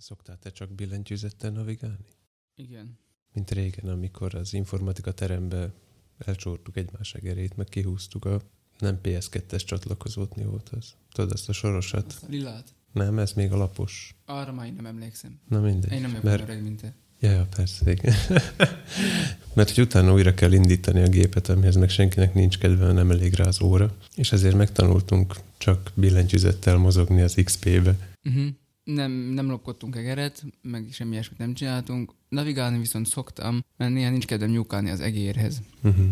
Szoktál te csak billentyűzettel navigálni? Igen. Mint régen, amikor az informatika terembe elcsortuk egymás egerét, meg kihúztuk a nem PS2-es csatlakozót, mi volt az? Tudod, azt a sorosat? Azt a lilát. Nem, ez még a lapos. Arra már én nem emlékszem. Na mindegy. Én nem mert, Mert... öreg, mint te. ja, ja, persze, igen. mert hogy utána újra kell indítani a gépet, amihez meg senkinek nincs kedve, nem elég rá az óra. És ezért megtanultunk csak billentyűzettel mozogni az XP-be. Uh-huh. Nem, nem lopkodtunk egeret, meg semmi ilyesmit nem csináltunk. Navigálni viszont szoktam, mert néha nincs kedvem nyúkálni az egérhez. Uh-huh.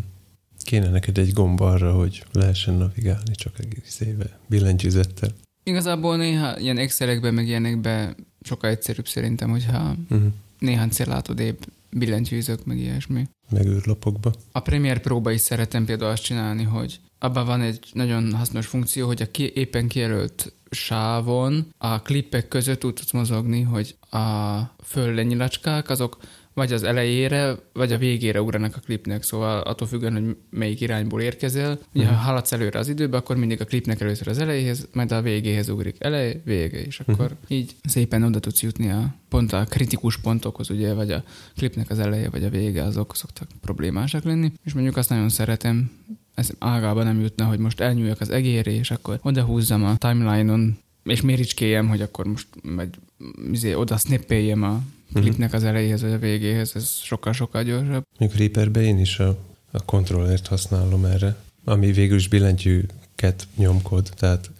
Kéne neked egy gomb arra, hogy lehessen navigálni csak egész éve billentyűzettel. Igazából néha ilyen Excelekben, meg ilyenekben sokkal egyszerűbb szerintem, hogyha Uh-huh. néhány célátodébb billentyűzök, meg ilyesmi. Meg űrlapokba. A Premiere Pro-ba is szeretem például azt csinálni, hogy abban van egy nagyon hasznos funkció, hogy a ki, éppen kijelölt sávon a klippek között úgy tudsz mozogni, hogy a föllényilacskák azok vagy az elejére, vagy a végére ugranak a klipnek, szóval attól függően, hogy melyik irányból érkezel. Ugye, Mhm. ha haladsz előre az időbe, akkor mindig a klipnek először az elejéhez, majd a végéhez ugrik. Elej, vége, és akkor Mhm. így szépen oda tudsz jutni a pont a kritikus pontokhoz, ugye, vagy a klipnek az eleje, vagy a vége, azok szoktak problémásak lenni. És mondjuk azt nagyon szeretem, ez ágában nem jutna, hogy most elnyúljak az egérre, és akkor odahúzzam a timeline-on, és méricskéljem, hogy akkor most meg, izé, oda snippeljem a Mhm. klipnek az elejéhez vagy a végéhez, ez sokkal-sokkal gyorsabb. Még Reaperbe én is a, a kontrollert használom erre, ami végül is billentyűket nyomkod, tehát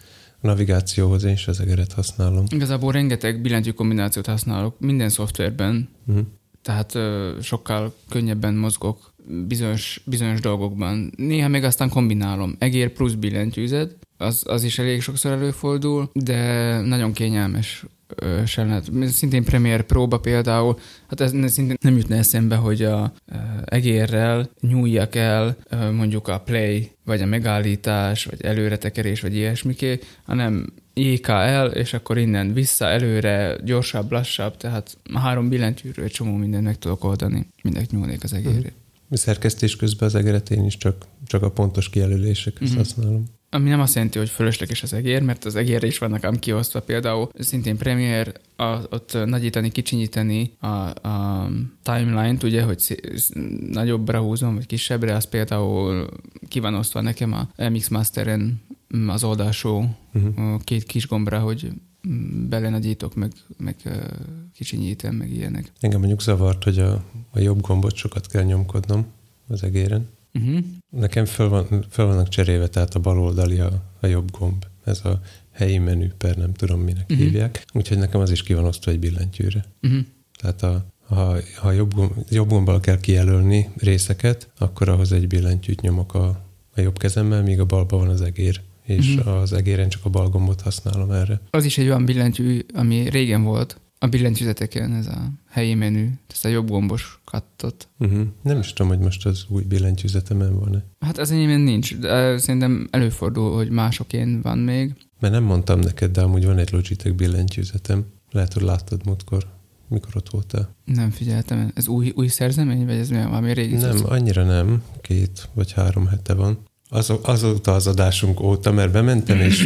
a navigációhoz én is az egeret használom. Igazából rengeteg billentyű kombinációt használok minden szoftverben, Uh-huh. tehát ö, sokkal könnyebben mozgok bizonyos, bizonyos dolgokban. Néha még aztán kombinálom. Egér plusz billentyűzet, az, az is elég sokszor előfordul, de nagyon kényelmes sem. Szintén Premiere Pro-ba például, hát ez szintén nem jutna eszembe, hogy a egérrel nyúljak el mondjuk a play, vagy a megállítás, vagy előretekerés, vagy ilyesmiké, hanem JKL, és akkor innen vissza, előre, gyorsabb, lassabb, tehát három billentyűről egy csomó mindent meg tudok oldani. Mindent nyúlnék az egérre. A szerkesztés közben az egeret én is csak, csak a pontos kijelölésekhez Mhm. használom. Ami nem azt jelenti, hogy fölösleges az egér, mert az egérre is vannak ám kiosztva például szintén Premiere, a, ott nagyítani, kicsinyíteni a, a timeline-t, ugye, hogy szé- sz- nagyobbra húzom, vagy kisebbre, az például ki van osztva nekem a MX Masteren az oldalsó Uh-huh. két kis gombra, hogy belenagyítok, meg, meg kicsinyítem, meg ilyenek. Engem mondjuk zavart, hogy a, a jobb gombot sokat kell nyomkodnom az egéren. Uh-huh. Nekem föl, van, föl vannak cserélve, tehát a bal oldali a, a jobb gomb. Ez a helyi menü per nem tudom minek uh-huh. hívják. Úgyhogy nekem az is ki van osztva egy billentyűre. Uh-huh. Tehát a, ha, ha jobb, gomb, jobb gombbal kell kijelölni részeket, akkor ahhoz egy billentyűt nyomok a, a jobb kezemmel, míg a balban van az egér. És Mhm. uh-huh. az egéren csak a bal gombot használom erre. Az is egy olyan billentyű, ami régen volt, a billentyűzeteken, ez a helyi menü, ezt a jobb gombos kattot. Uh-huh. Nem is tudom, hogy most az új billentyűzetemen van-e. Hát az enyémben nincs, de szerintem előfordul, hogy másokén van még. Mert nem mondtam neked, de amúgy van egy Logitech billentyűzetem. Lehet, hogy láttad múltkor, mikor ott voltál. Nem figyeltem, ez új, új szerzemény, vagy ez milyen valami régi Nem, cucc? annyira nem. Két vagy három hete van. Az, azóta az adásunk óta, mert bementem, és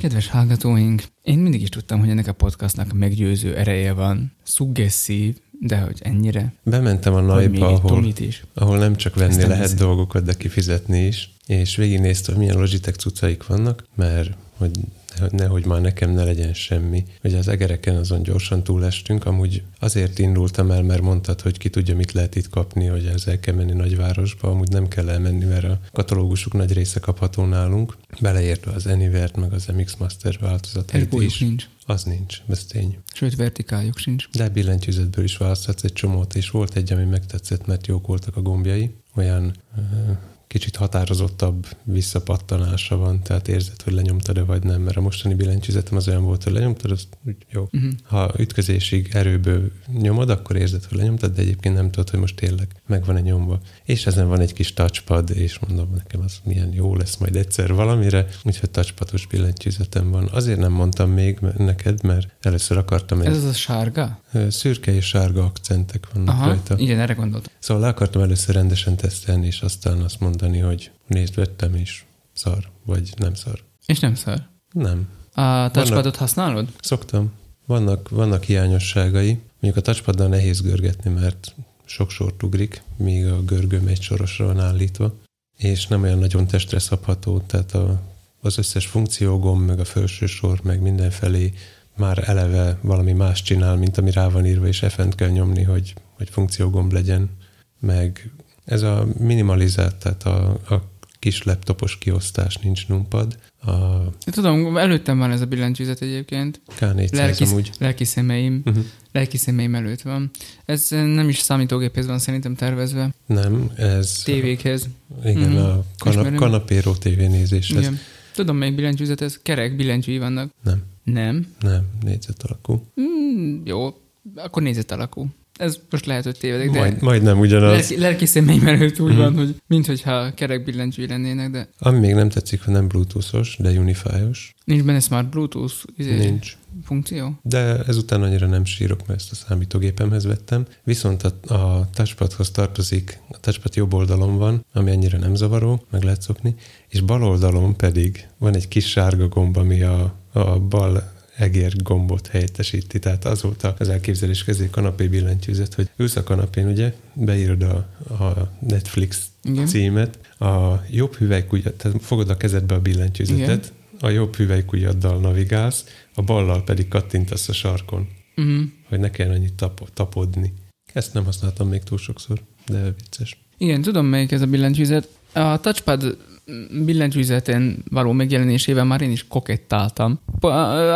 Kedves hallgatóink, én mindig is tudtam, hogy ennek a podcastnak meggyőző ereje van. Suggesszív, de hogy ennyire. bementem a egy ahol, is. ahol nem csak venni Aztán lehet ez- dolgokat, de kifizetni is, és végignéztem, milyen Logitech cuccaik vannak, mert hogy hogy nehogy már nekem ne legyen semmi. Ugye az egereken azon gyorsan túlestünk, amúgy azért indultam el, mert mondtad, hogy ki tudja, mit lehet itt kapni, hogy ezzel kell menni nagyvárosba, amúgy nem kell elmenni, mert a katalógusuk nagy része kapható nálunk, beleértve az Anywhere-t, meg az MX Master változatait is. nincs. Az nincs, ez tény. Sőt, vertikáljuk sincs. De billentyűzetből is választhatsz egy csomót, és volt egy, ami megtetszett, mert jók voltak a gombjai. Olyan kicsit határozottabb visszapattanása van, tehát érzed, hogy lenyomtad-e vagy nem, mert a mostani billentyűzetem az olyan volt, hogy lenyomtad, az jó. Uh-huh. Ha ütközésig erőből nyomod, akkor érzed, hogy lenyomtad, de egyébként nem tudod, hogy most tényleg meg van-e nyomva. És ezen van egy kis touchpad, és mondom, nekem az milyen jó lesz majd egyszer valamire, úgyhogy touchpados billentyűzetem van. Azért nem mondtam még neked, mert először akartam egy Ez az a sárga? Szürke és sárga akcentek vannak Aha, rajta. igen, erre gondoltam. Szóval le akartam először rendesen tesztelni, és aztán azt mondani, hogy nézd, vettem, és szar, vagy nem szar. És nem szar. Nem. A touchpadot használod? Szoktam. Vannak, vannak hiányosságai. Mondjuk a touchpaddal nehéz görgetni, mert sok sort ugrik, míg a görgőm egy sorosra van állítva, és nem olyan nagyon testre szabható, tehát a, az összes funkciógomb, meg a felső sor, meg mindenfelé már eleve valami más csinál, mint ami rá van írva, és f kell nyomni, hogy, hogy funkciógomb legyen, meg ez a minimalizált, tehát a, a kis laptopos kiosztás, nincs numpad. A tudom, előttem van ez a billentyűzet egyébként. K400 Lelki, amúgy. lelki szemeim, Uh-huh. lelki szemeim előtt van. Ez nem is számítógéphez van szerintem tervezve. Nem, ez... Tévékhez. Igen, Mhm. a kanap, kanapéró tévénézéshez. Igen. Tudom, melyik billentyűzet ez? Kerek billentyűi vannak. Nem, Nem. nem, négyzet alakú. Mm, jó, akkor nézet alakú. Ez most lehet, hogy tévedek, de Majd, majd nem ugyanaz. lelki, lelki szemeim előtt úgy Mhm. van, hogy minthogyha kerek billentyűi lennének, de Ami még nem tetszik, hogy nem bluetoothos, de unifájos. nincs benne smart bluetooth izé, Nincs. funkció. De ezután annyira nem sírok, mert ezt a számítógépemhez vettem. Viszont a, a touchpadhoz tartozik, a touchpad jobb oldalon van, ami annyira nem zavaró, meg lehet szokni, és bal oldalon pedig van egy kis sárga gomb, ami a, a bal egér gombot helyettesíti. Tehát az volt az elképzelés közé kanapé billentyűzet, hogy ülsz a kanapén, ugye, beírod a, a Netflix Igen. címet, a jobb hüvelykujjad, tehát fogod a kezedbe a billentyűzetet, a jobb hüvelykujjaddal navigálsz, a ballal pedig kattintasz a sarkon, Uh-huh. hogy ne kelljen annyit tap- tapodni. Ezt nem használtam még túl sokszor, de vicces. Igen, tudom, melyik ez a billentyűzet. A touchpad billentyűzeten való megjelenésével már én is kokettáltam. A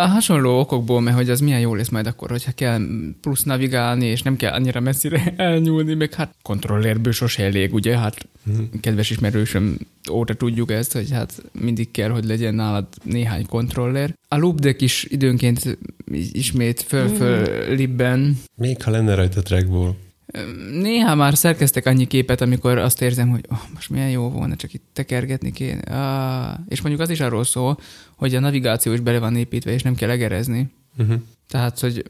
hasonló okokból, mert hogy az milyen jó lesz majd akkor, hogyha kell plusz navigálni, és nem kell annyira messzire elnyúlni, meg hát kontrollérből sose elég, ugye? Hát Mhm. kedves ismerősöm óta tudjuk ezt, hogy hát mindig kell, hogy legyen nálad néhány kontroller. A loop deck is időnként ismét föl-föl libben. Még ha lenne rajta trackball. Néha már szerkeztek annyi képet, amikor azt érzem, hogy oh, most milyen jó volna, csak itt tekergetni kéne. Ah, és mondjuk az is arról szól, hogy a navigáció is bele van építve, és nem kell egerezni. Uh-huh. Tehát, hogy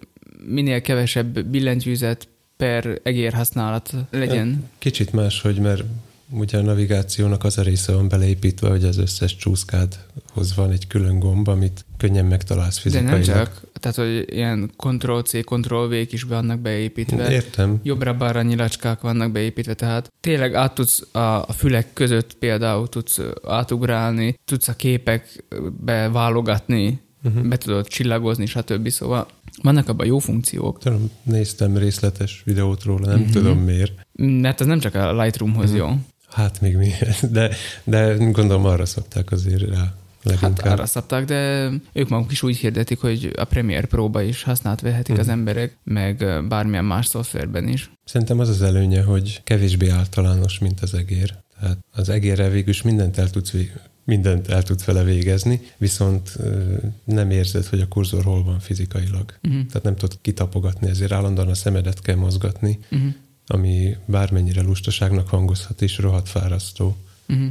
minél kevesebb billentyűzet per egér használat legyen. Kicsit más, hogy mert ugye a navigációnak az a része van beleépítve, hogy az összes csúszkádhoz van egy külön gomb, amit könnyen megtalálsz De fizikailag. nem csak, tehát, hogy ilyen Ctrl-C, Ctrl-V-k is vannak beépítve. Értem. Jobbra-balra nyilacskák vannak beépítve, tehát tényleg át tudsz a, a fülek között például tudsz átugrálni, tudsz a képekbe válogatni, Uh-huh. be tudod csillagozni, stb. Szóval vannak abban jó funkciók. Tudom, néztem részletes videót róla, nem uh-huh. tudom miért. Mert ez nem csak a Lightroomhoz Mhm. jó. Hát még mi, de, de gondolom arra szokták azért rá Hát leginkább. arra szabták, de ők maguk is úgy hirdetik, hogy a Premiere Pro-ba is használt vehetik Mhm. az emberek, meg bármilyen más szoftverben is. Szerintem az az előnye, hogy kevésbé általános, mint az egér. Tehát az egérrel végül is mindent el tudsz, mindent el tudsz vele végezni, viszont nem érzed, hogy a kurzor hol van fizikailag. Uh-huh. Tehát nem tudod kitapogatni, ezért állandóan a szemedet kell mozgatni, Uh-huh. ami bármennyire lustaságnak hangozhat is, rohadt fárasztó. Uh-huh.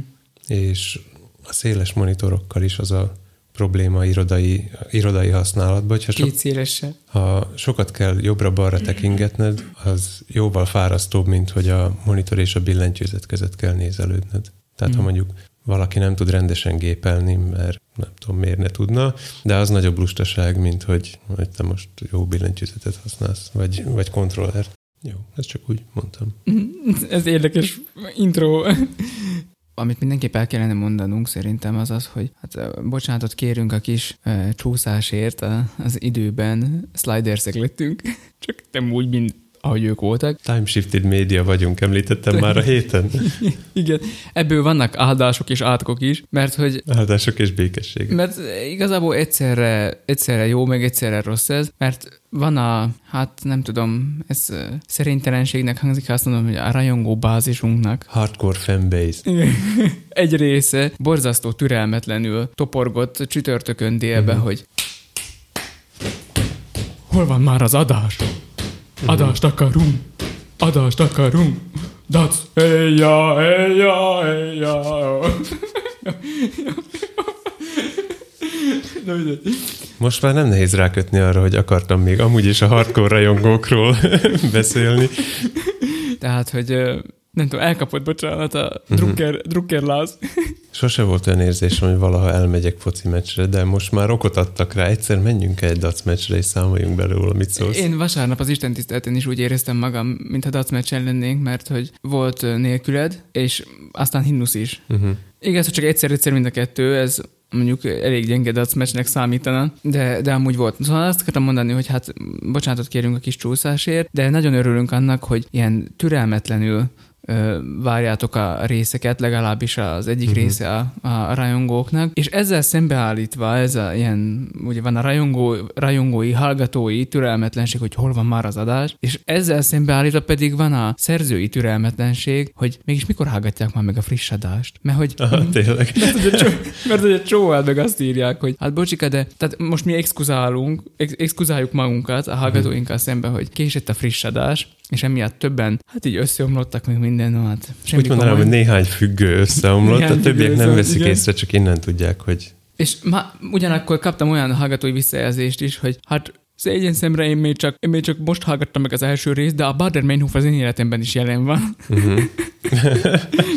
És a széles monitorokkal is az a probléma irodai, irodai használatban, hogyha sok, Két szélesse. ha sokat kell jobbra-balra tekingetned, az jóval fárasztóbb, mint hogy a monitor és a billentyűzet között kell nézelődned. Tehát Mhm. ha mondjuk valaki nem tud rendesen gépelni, mert nem tudom miért ne tudna, de az nagyobb lustaság, mint hogy, hogy te most jó billentyűzetet használsz, vagy, vagy kontrollert. Jó, ezt csak úgy mondtam. Ez érdekes intro. Amit mindenképp el kellene mondanunk szerintem az az, hogy hát bocsánatot kérünk a kis uh, csúszásért a, az időben, slidersek lettünk, csak nem úgy, mint ahogy ők voltak. Time shifted média vagyunk, említettem már a héten. Igen, ebből vannak áldások és átkok is, mert hogy Áldások és békesség. mert igazából egyszerre, egyszerre jó, meg egyszerre rossz ez, mert van a, hát nem tudom, ez szerintelenségnek hangzik, ha azt mondom, hogy a rajongó bázisunknak Hardcore fanbase. Egy része borzasztó türelmetlenül toporgott csütörtökön délbe, Mhm. hogy hol van már az adás? Adást akarunk! Adást akarunk! Dac! Éjja, éjja, éjja! Na. Most már nem nehéz rákötni arra, hogy akartam még amúgy is a hardcore rajongókról beszélni. Tehát, hogy nem tudom, elkapott, bocsánat, a Mhm. Drucker, Drucker Láz. Sose volt olyan érzésem, hogy valaha elmegyek foci meccsre, de most már okot adtak rá. Egyszer menjünk egy dac meccsre, és számoljunk belőle, mit szólsz. Én vasárnap az Isten tiszteleten is úgy éreztem magam, mintha dac meccsen lennénk, mert hogy volt nélküled, és aztán himnusz is. Uh-huh. Igaz, hogy csak egyszer-egyszer mind a kettő, ez mondjuk elég gyenge dacmesnek számítana, de, de amúgy volt. Szóval azt akartam mondani, hogy hát bocsánatot kérünk a kis csúszásért, de nagyon örülünk annak, hogy ilyen türelmetlenül várjátok a részeket, legalábbis az egyik uh-huh. része a, a rajongóknak, és ezzel szembeállítva ez a ilyen, ugye van a rajongó, rajongói, hallgatói türelmetlenség, hogy hol van már az adás, és ezzel szembeállítva pedig van a szerzői türelmetlenség, hogy mégis mikor hallgatják már meg a friss adást. Mert hogy... Aha, tényleg. Mert, a csó, mert csóval meg azt írják, hogy hát bocsika, de tehát most mi exkuzálunk, ex, exkuzáljuk magunkat a hallgatóinkkal szemben, hogy késett a friss adás, és emiatt többen, hát így összeomlottak meg minden, no, hát semmi Úgy mondanám, hogy néhány függő összeomlott, a többiek nem veszik igen. észre, csak innen tudják, hogy... És ma, ugyanakkor kaptam olyan hallgatói visszajelzést is, hogy hát Szégyen szemre én még, csak, én még csak most hallgattam meg az első részt, de a Bader Meinhof az én életemben is jelen van. Uh-huh.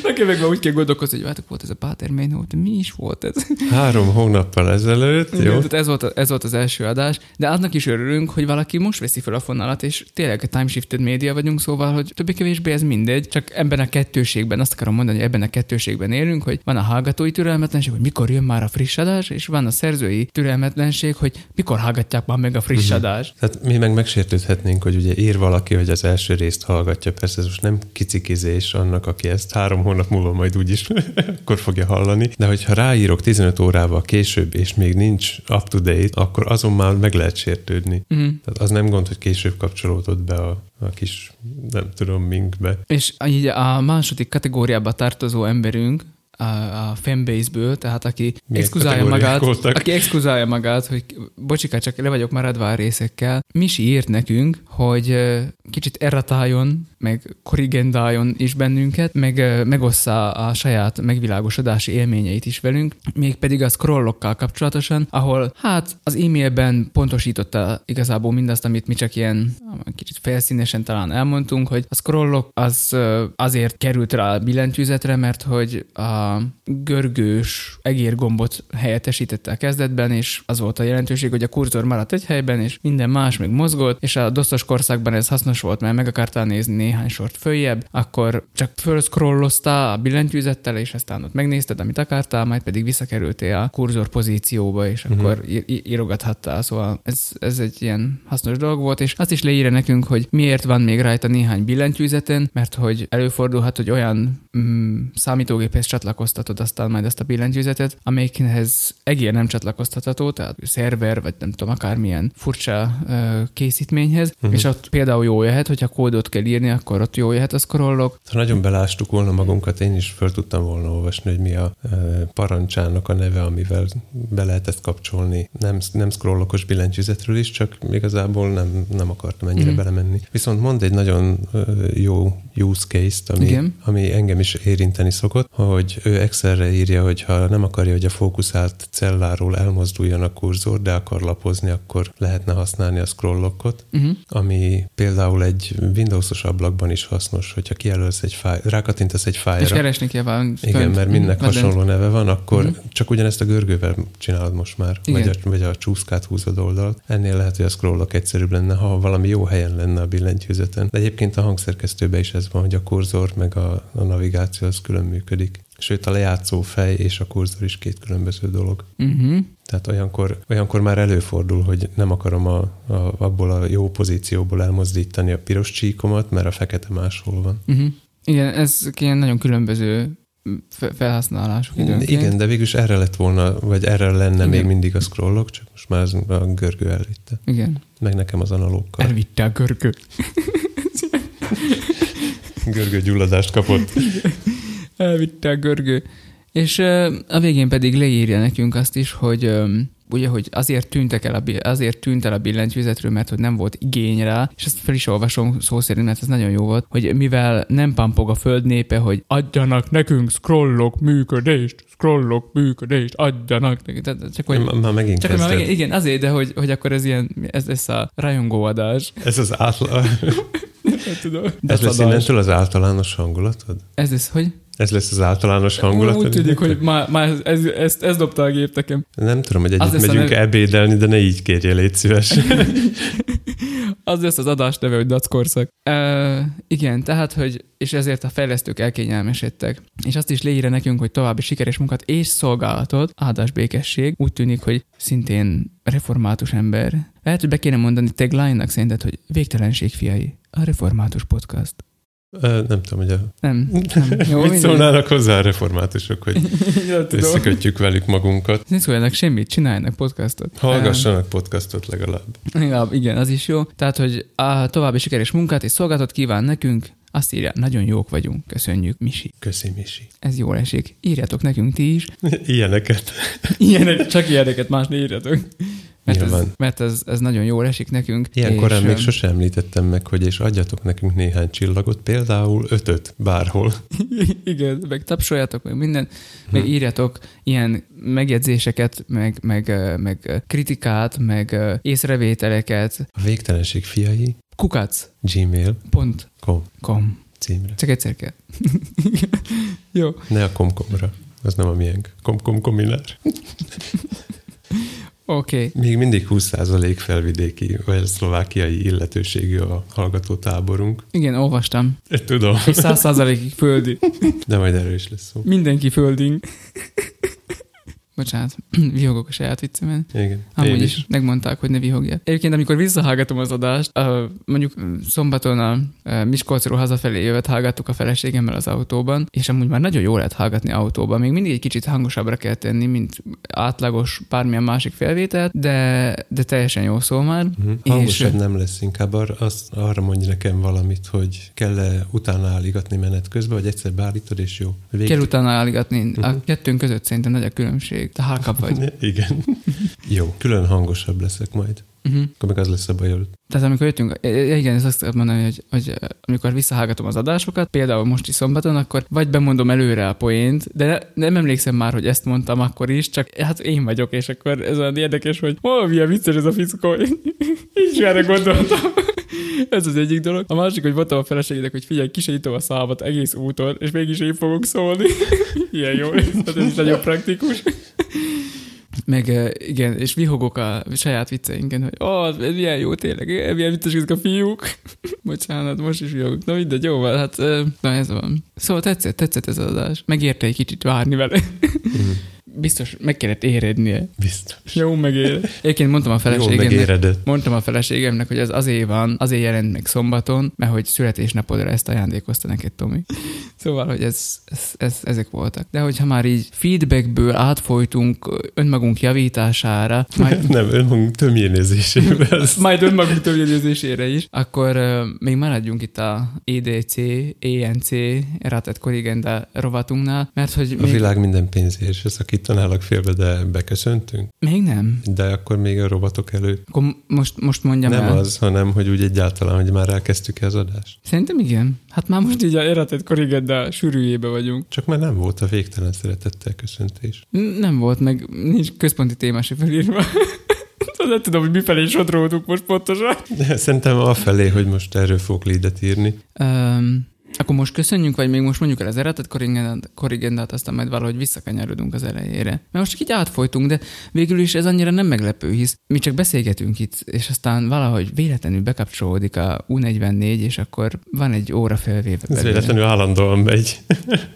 Nekem meg úgy kell gondolkozni, hogy hát volt ez a Bader Meinhof, de mi is volt ez? Három hónappal ezelőtt, jó? Tehát ez volt, ez volt az első adás, de annak is örülünk, hogy valaki most veszi fel a fonalat, és tényleg a time shifted média vagyunk, szóval, hogy többé-kevésbé ez mindegy, csak ebben a kettőségben, azt akarom mondani, hogy ebben a kettőségben élünk, hogy van a hallgatói türelmetlenség, hogy mikor jön már a friss adás, és van a szerzői türelmetlenség, hogy mikor hallgatják már meg a friss friss adás. Tehát mi meg megsértődhetnénk, hogy ugye ír valaki, hogy az első részt hallgatja. Persze ez most nem kicikizés annak, aki ezt három hónap múlva majd úgyis akkor fogja hallani. De hogyha ráírok 15 órával később, és még nincs up to date, akkor azon már meg lehet sértődni. Uh-huh. Tehát az nem gond, hogy később kapcsolódott be a, a kis, nem tudom, minkbe. És így a második kategóriába tartozó emberünk, a, a fanbase-ből, tehát aki exkuzálja magát, voltak? aki exkuzálja magát, hogy bocsika, csak le vagyok maradva a részekkel. Misi írt nekünk, hogy kicsit erratáljon, meg korrigendáljon is bennünket, meg megossza a saját megvilágosodási élményeit is velünk, mégpedig a scrollokkal kapcsolatosan, ahol hát az e-mailben pontosította igazából mindazt, amit mi csak ilyen kicsit felszínesen talán elmondtunk, hogy a scrollok az azért került rá a billentyűzetre, mert hogy a görgős egérgombot helyettesítette a kezdetben, és az volt a jelentőség, hogy a kurzor maradt egy helyben, és minden más még mozgott, és a doszos korszakban ez hasznos volt, mert meg akartál nézni néhány sort följebb, akkor csak fölszkrolloztál a billentyűzettel, és aztán ott megnézted, amit akartál, majd pedig visszakerültél a kurzor pozícióba, és uh-huh. akkor írogathattál. Szóval ez, ez egy ilyen hasznos dolog volt, és azt is leírja nekünk, hogy miért van még rajta néhány billentyűzeten, mert hogy előfordulhat, hogy olyan mm, számítógéphez csatlakoztatod aztán majd ezt a billentyűzetet, amelyikhez egér nem csatlakoztatható, tehát szerver, vagy nem tudom, akármilyen furcsa uh, készítményhez, uh-huh. és ott például jó jöhet, hogyha kódot kell írni, akkor ott jó jöhet a scrollok. Ha nagyon belástuk volna magunkat, én is föl tudtam volna olvasni, hogy mi a uh, parancsának a neve, amivel be lehet ezt kapcsolni. Nem, nem scrollokos billentyűzetről is, csak igazából nem, nem akartam ennyire uh-huh. belemenni. Viszont mond egy nagyon uh, jó use case-t, ami, ami engem is érinteni szokott, hogy ő Excelre írja, hogy ha nem akarja, hogy a fókuszált celláról elmozduljon a kurzor, de akar lapozni, akkor lehetne használni a scrollokot, uh-huh. ami például egy Windowsos ablakban is hasznos, hogyha kijelölsz egy fájl, rákattintasz egy fájlra. És keresni kell van. Igen, mert mindnek hasonló neve van, akkor uh-huh. csak ugyanezt a görgővel csinálod most már, Igen. vagy a, vagy a csúszkát húzod oldalt. Ennél lehet, hogy a scrollok egyszerűbb lenne, ha valami jó helyen lenne a billentyűzeten. De egyébként a hangszerkesztőben is ez van, hogy a kurzor meg a, a navigáció az külön működik. Sőt, a lejátszó fej és a kurzor is két különböző dolog. Uh-huh. Tehát olyankor, olyankor már előfordul, hogy nem akarom a, a, abból a jó pozícióból elmozdítani a piros csíkomat, mert a fekete máshol van. Uh-huh. Igen, ez ilyen nagyon különböző felhasználások időnként. Igen, de végülis erre lett volna, vagy erre lenne Igen. még mindig a scrollok, csak most már a görgő elvitte. Igen. Meg nekem az analókkal. Elvitte a görgő. görgő gyulladást kapott. Elvitte a görgő. És a végén pedig leírja nekünk azt is, hogy ugye, hogy azért tűntek el a, azért tűnt el a billentyűzetről, mert hogy nem volt igény rá, és ezt fel is olvasom szó szerint, mert ez nagyon jó volt, hogy mivel nem pampog a föld népe, hogy adjanak nekünk scrollok működést, scrollok működést, adjanak nekünk. Tehát csak, hogy, már megint csak, már megint, igen, azért, de hogy, hogy akkor ez ilyen, ez, ez a rajongóadás. Ez az átlag. tudom. Ez lesz innentől az általános hangulatod? Ez lesz, hogy? Ez lesz az általános hangulat. Úgy tűnik, hogy már, már ez, ezt, ezt dobta a gép nekem. Nem tudom, hogy együtt megyünk neve- ebédelni, de ne így kérje, légy szíves. Az lesz az adás neve, hogy dackorszak. Uh, igen, tehát, hogy és ezért a fejlesztők elkényelmesedtek. És azt is leírja nekünk, hogy további sikeres munkát és szolgálatot, áldás békesség, úgy tűnik, hogy szintén református ember. Lehet, hogy be kéne mondani tagline-nak szerinted, hogy végtelenség fiai, a református podcast. Ö, Nem tudom, hogy a... Nem, nem. Jó, Mit szólnának hozzá a reformátusok, hogy Ja, összekötjük velük magunkat. Ne szóljanak semmit, csináljanak podcastot. Hallgassanak podcastot legalább. Ja, igen, az is jó. Tehát, hogy a további sikeres munkát és szolgáltat kíván nekünk, azt írja, nagyon jók vagyunk, köszönjük, Misi. Köszi, Misi. Ez jól esik. Írjatok nekünk ti is. Ilyeneket. Ilyenek, csak ilyeneket más ne írjatok. Mert, ez, mert ez, ez nagyon jól esik nekünk. Ilyen és, korán még sosem említettem meg, hogy és adjatok nekünk néhány csillagot, például ötöt bárhol. Igen, meg tapsoljatok, meg minden, meg Hm. írjatok ilyen megjegyzéseket, meg, meg, meg kritikát, meg észrevételeket. A végtelenség fiai Kukac. gmail.com Pont. címre. Csak egyszer kell. jó. Ne a komkomra. Az nem a miénk. Komkom kominár. Oké. Okay. Még mindig 20% felvidéki vagy szlovákiai illetőségű a hallgató táborunk. Igen, olvastam. Tudom, És száz százalékig földi. de majd erről is lesz szó. Mindenki földing. Bocsánat, vihogok a saját viccemen. Igen. Amúgy Én is. megmondták, hogy ne vihogjak. Egyébként, amikor visszahallgatom az adást, mondjuk szombaton a uh, Miskolcról hazafelé jövet hallgattuk a feleségemmel az autóban, és amúgy már nagyon jó lehet hallgatni autóban. Még mindig egy kicsit hangosabbra kell tenni, mint átlagos bármilyen másik felvételt, de, de teljesen jó szó már. Uh-huh. És- Hangosabb nem lesz, inkább ar- azt, arra mondj nekem valamit, hogy kell-e utána állígatni menet közben, vagy egyszer beállítod, és jó. Vég... Kell utána állítgatni. A Mhm. kettőnk között szerintem nagy a különbség. Te hálkabb vagy. Igen. jó, külön hangosabb leszek majd. Uh-huh. Akkor meg az lesz a bajod. Tehát amikor jöttünk, e- e- igen, ezt azt mondani, hogy, hogy e, amikor visszahallgatom az adásokat, például most is szombaton, akkor vagy bemondom előre a poént, de ne, nem emlékszem már, hogy ezt mondtam akkor is, csak hát én vagyok, és akkor ez olyan érdekes, hogy ó, milyen vicces ez a fickó, így erre gondoltam. Ez az egyik dolog. A másik, hogy mondtam a feleségednek, hogy figyelj, kisegítom a számat egész úton, és mégis én fogok szólni. Ilyen jó, hát ez is nagyon praktikus. Meg igen, és vihogok a saját vicceinken, hogy ó, oh, ez milyen jó tényleg, milyen viccesek ezek a fiúk. Bocsánat, most is vihogok. Na mindegy, jó van, hát na ez van. Szóval tetszett, tetszett ez az adás. Megérte egy kicsit várni vele. Biztos meg kellett érednie. Biztos. Jó megér. Egyébként mondtam a feleségemnek, mondtam a feleségemnek, hogy ez azért van, azért jelent meg szombaton, mert hogy születésnapodra ezt ajándékozta neked, Tomi. Szóval, hogy ez, ez, ez, ezek voltak. De hogyha már így feedbackből átfolytunk önmagunk javítására, majd, Nem, önmagunk tömjénézésével. majd önmagunk többjegyzésére is, akkor uh, még maradjunk itt a EDC, ENC, Erratet Corrigenda rovatunknál, mert hogy A még, világ minden pénzért se szakítanálak félbe, de beköszöntünk. még nem. De akkor még a robotok előtt. Akkor most, most mondjam nem el. az, hanem hogy úgy egyáltalán, hogy már elkezdtük az adást. Szerintem igen. Hát már most így a Erratet Corrigenda sűrűjébe vagyunk. Csak már nem volt a végtelen szeretettel köszöntés. Nem volt, meg nincs központi téma se felírva. nem tudom, hogy mifelé sodródunk most pontosan. Szerintem afelé, hogy most erről fogok lédet írni. Um, akkor most köszönjük, vagy még most mondjuk el az eredet korrigendát, korrigendát, aztán majd valahogy visszakanyarodunk az elejére. Mert most csak így átfolytunk, de végül is ez annyira nem meglepő, hisz mi csak beszélgetünk itt, és aztán valahogy véletlenül bekapcsolódik a U44, és akkor van egy óra felvéve Ez belőle. véletlenül állandóan megy.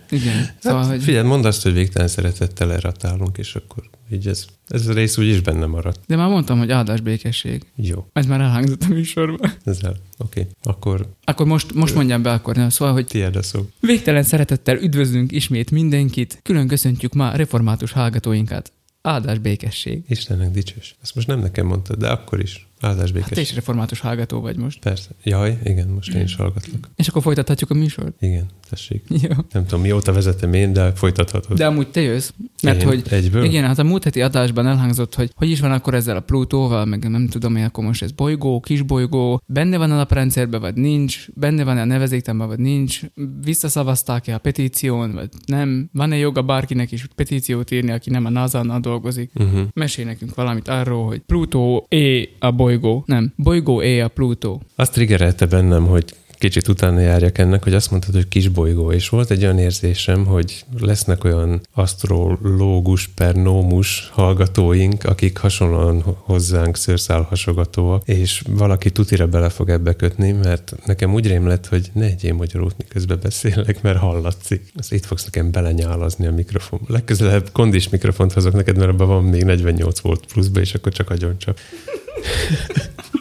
Igen, szóval, Hát, hogy... Figyelj, mondd azt, hogy végtelen szeretettel erratálunk, és akkor így ez, ez a rész úgyis benne maradt. De már mondtam, hogy áldás békesség. Jó, Ez már elhangzott a műsorban. ezzel. Oké, okay. akkor Akkor most, most mondjam be akkor, nem? szóval, hogy tiéd a szó. Végtelen szeretettel üdvözlünk ismét mindenkit, külön köszöntjük ma református hallgatóinkat. Áldás békesség. Istennek dicsős. Ezt most nem nekem mondtad, de akkor is. Áldás Hát békesség. te is református hallgató vagy most. Persze. Jaj, igen, most én is hallgatlak. És akkor folytathatjuk a műsort? Igen, tessék. Jó. Nem tudom, mióta vezetem én, de folytathatod. De amúgy te jössz, mert én? hogy Egyből? igen, hát a múlt heti adásban elhangzott, hogy hogy is van akkor ezzel a Plutóval, meg nem tudom én, akkor most ez bolygó, kisbolygó, benne van a naprendszerben, vagy nincs, benne van a nevezéktanban, vagy nincs, visszaszavazták-e a petíción, vagy nem, van-e joga bárkinek is petíciót írni, aki nem a NASA-nál dolgozik. Uh-huh. Mesél nekünk valamit arról, hogy Plutó é a bolygó. Nem, bolygó é a Plutó. Azt triggerelte bennem, hogy kicsit utána járjak ennek, hogy azt mondtad, hogy kisbolygó, és volt egy olyan érzésem, hogy lesznek olyan asztrológus per nómus hallgatóink, akik hasonlóan hozzánk szőrszálhasogatóak, és valaki tutira bele fog ebbe kötni, mert nekem úgy rém lett, hogy ne egyél magyarul, miközben beszélek, mert hallatszik. Azt itt fogsz nekem belenyálazni a mikrofon. Legközelebb kondis mikrofont hozok neked, mert abban van még 48 volt pluszba, és akkor csak agyon csak.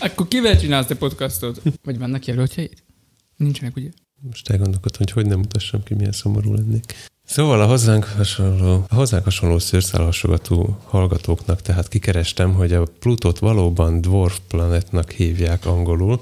Akkor kivel csinálsz te podcastot? Vagy vannak jelöltjeid? Nincsenek, ugye? Most elgondolkodtam, hogy hogy nem mutassam ki, milyen szomorú lennék. Szóval a hozzánk hasonló, a hozzánk hasonló szőrszálhasogató hallgatóknak tehát kikerestem, hogy a Plutót valóban dwarf planetnak hívják angolul,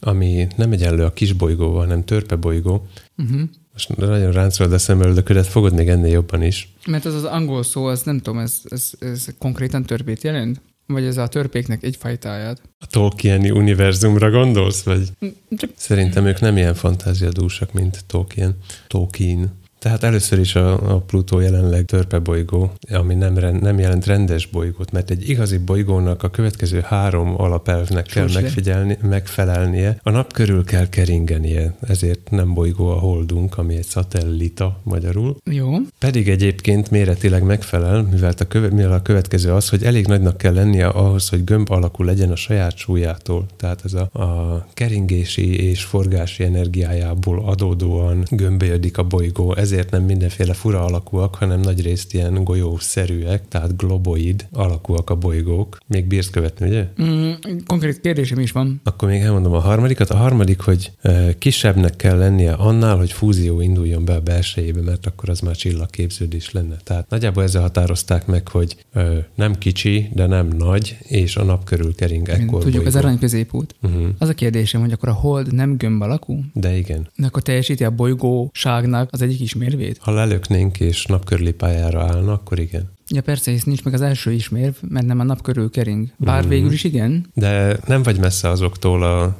ami nem egyenlő a kisbolygóval, hanem törpebolygó. Uh-huh. Most nagyon ráncolod a szemöldöködet, fogod még ennél jobban is. Mert az az angol szó, az nem tudom, ez, ez, ez konkrétan törpét jelent? Vagy ez a törpéknek egy fajtáját? A Tolkieni univerzumra gondolsz, vagy? Csak... Szerintem ők nem ilyen fantáziadúsak, mint Tolkien. Tolkien. Tehát először is a, a Plutó jelenleg törpebolygó, ami nem, nem jelent rendes bolygót, mert egy igazi bolygónak a következő három alapelvnek kell megfigyelni, megfelelnie. A nap körül kell keringenie, ezért nem bolygó a holdunk, ami egy szatellita magyarul. Jó. Pedig egyébként méretileg megfelel, mivel a, köve, mivel a következő az, hogy elég nagynak kell lennie ahhoz, hogy gömb alakú legyen a saját súlyától. Tehát ez a, a keringési és forgási energiájából adódóan gömbölyödik a bolygó. Ezért ezért nem mindenféle fura alakúak, hanem nagyrészt ilyen golyószerűek, tehát globoid alakúak a bolygók. Még bírsz követni, ugye? Mm, konkrét kérdésem is van. Akkor még elmondom a harmadikat. A harmadik, hogy kisebbnek kell lennie annál, hogy fúzió induljon be a belsejébe, mert akkor az már csillagképződés lenne. Tehát nagyjából ezzel határozták meg, hogy nem kicsi, de nem nagy, és a nap körül kering ekkor Tudjuk, bolygó. az arany középút. Uh-huh. Az a kérdésem, hogy akkor a hold nem gömb alakú? De igen. De akkor teljesíti a bolygóságnak az egyik ismét ismérvét? Ha lelöknénk és napkörüli pályára állna, akkor igen. Ja persze, hisz nincs meg az első ismérv, mert nem a nap körül kering. Bár mm. végül is igen. De nem vagy messze azoktól a,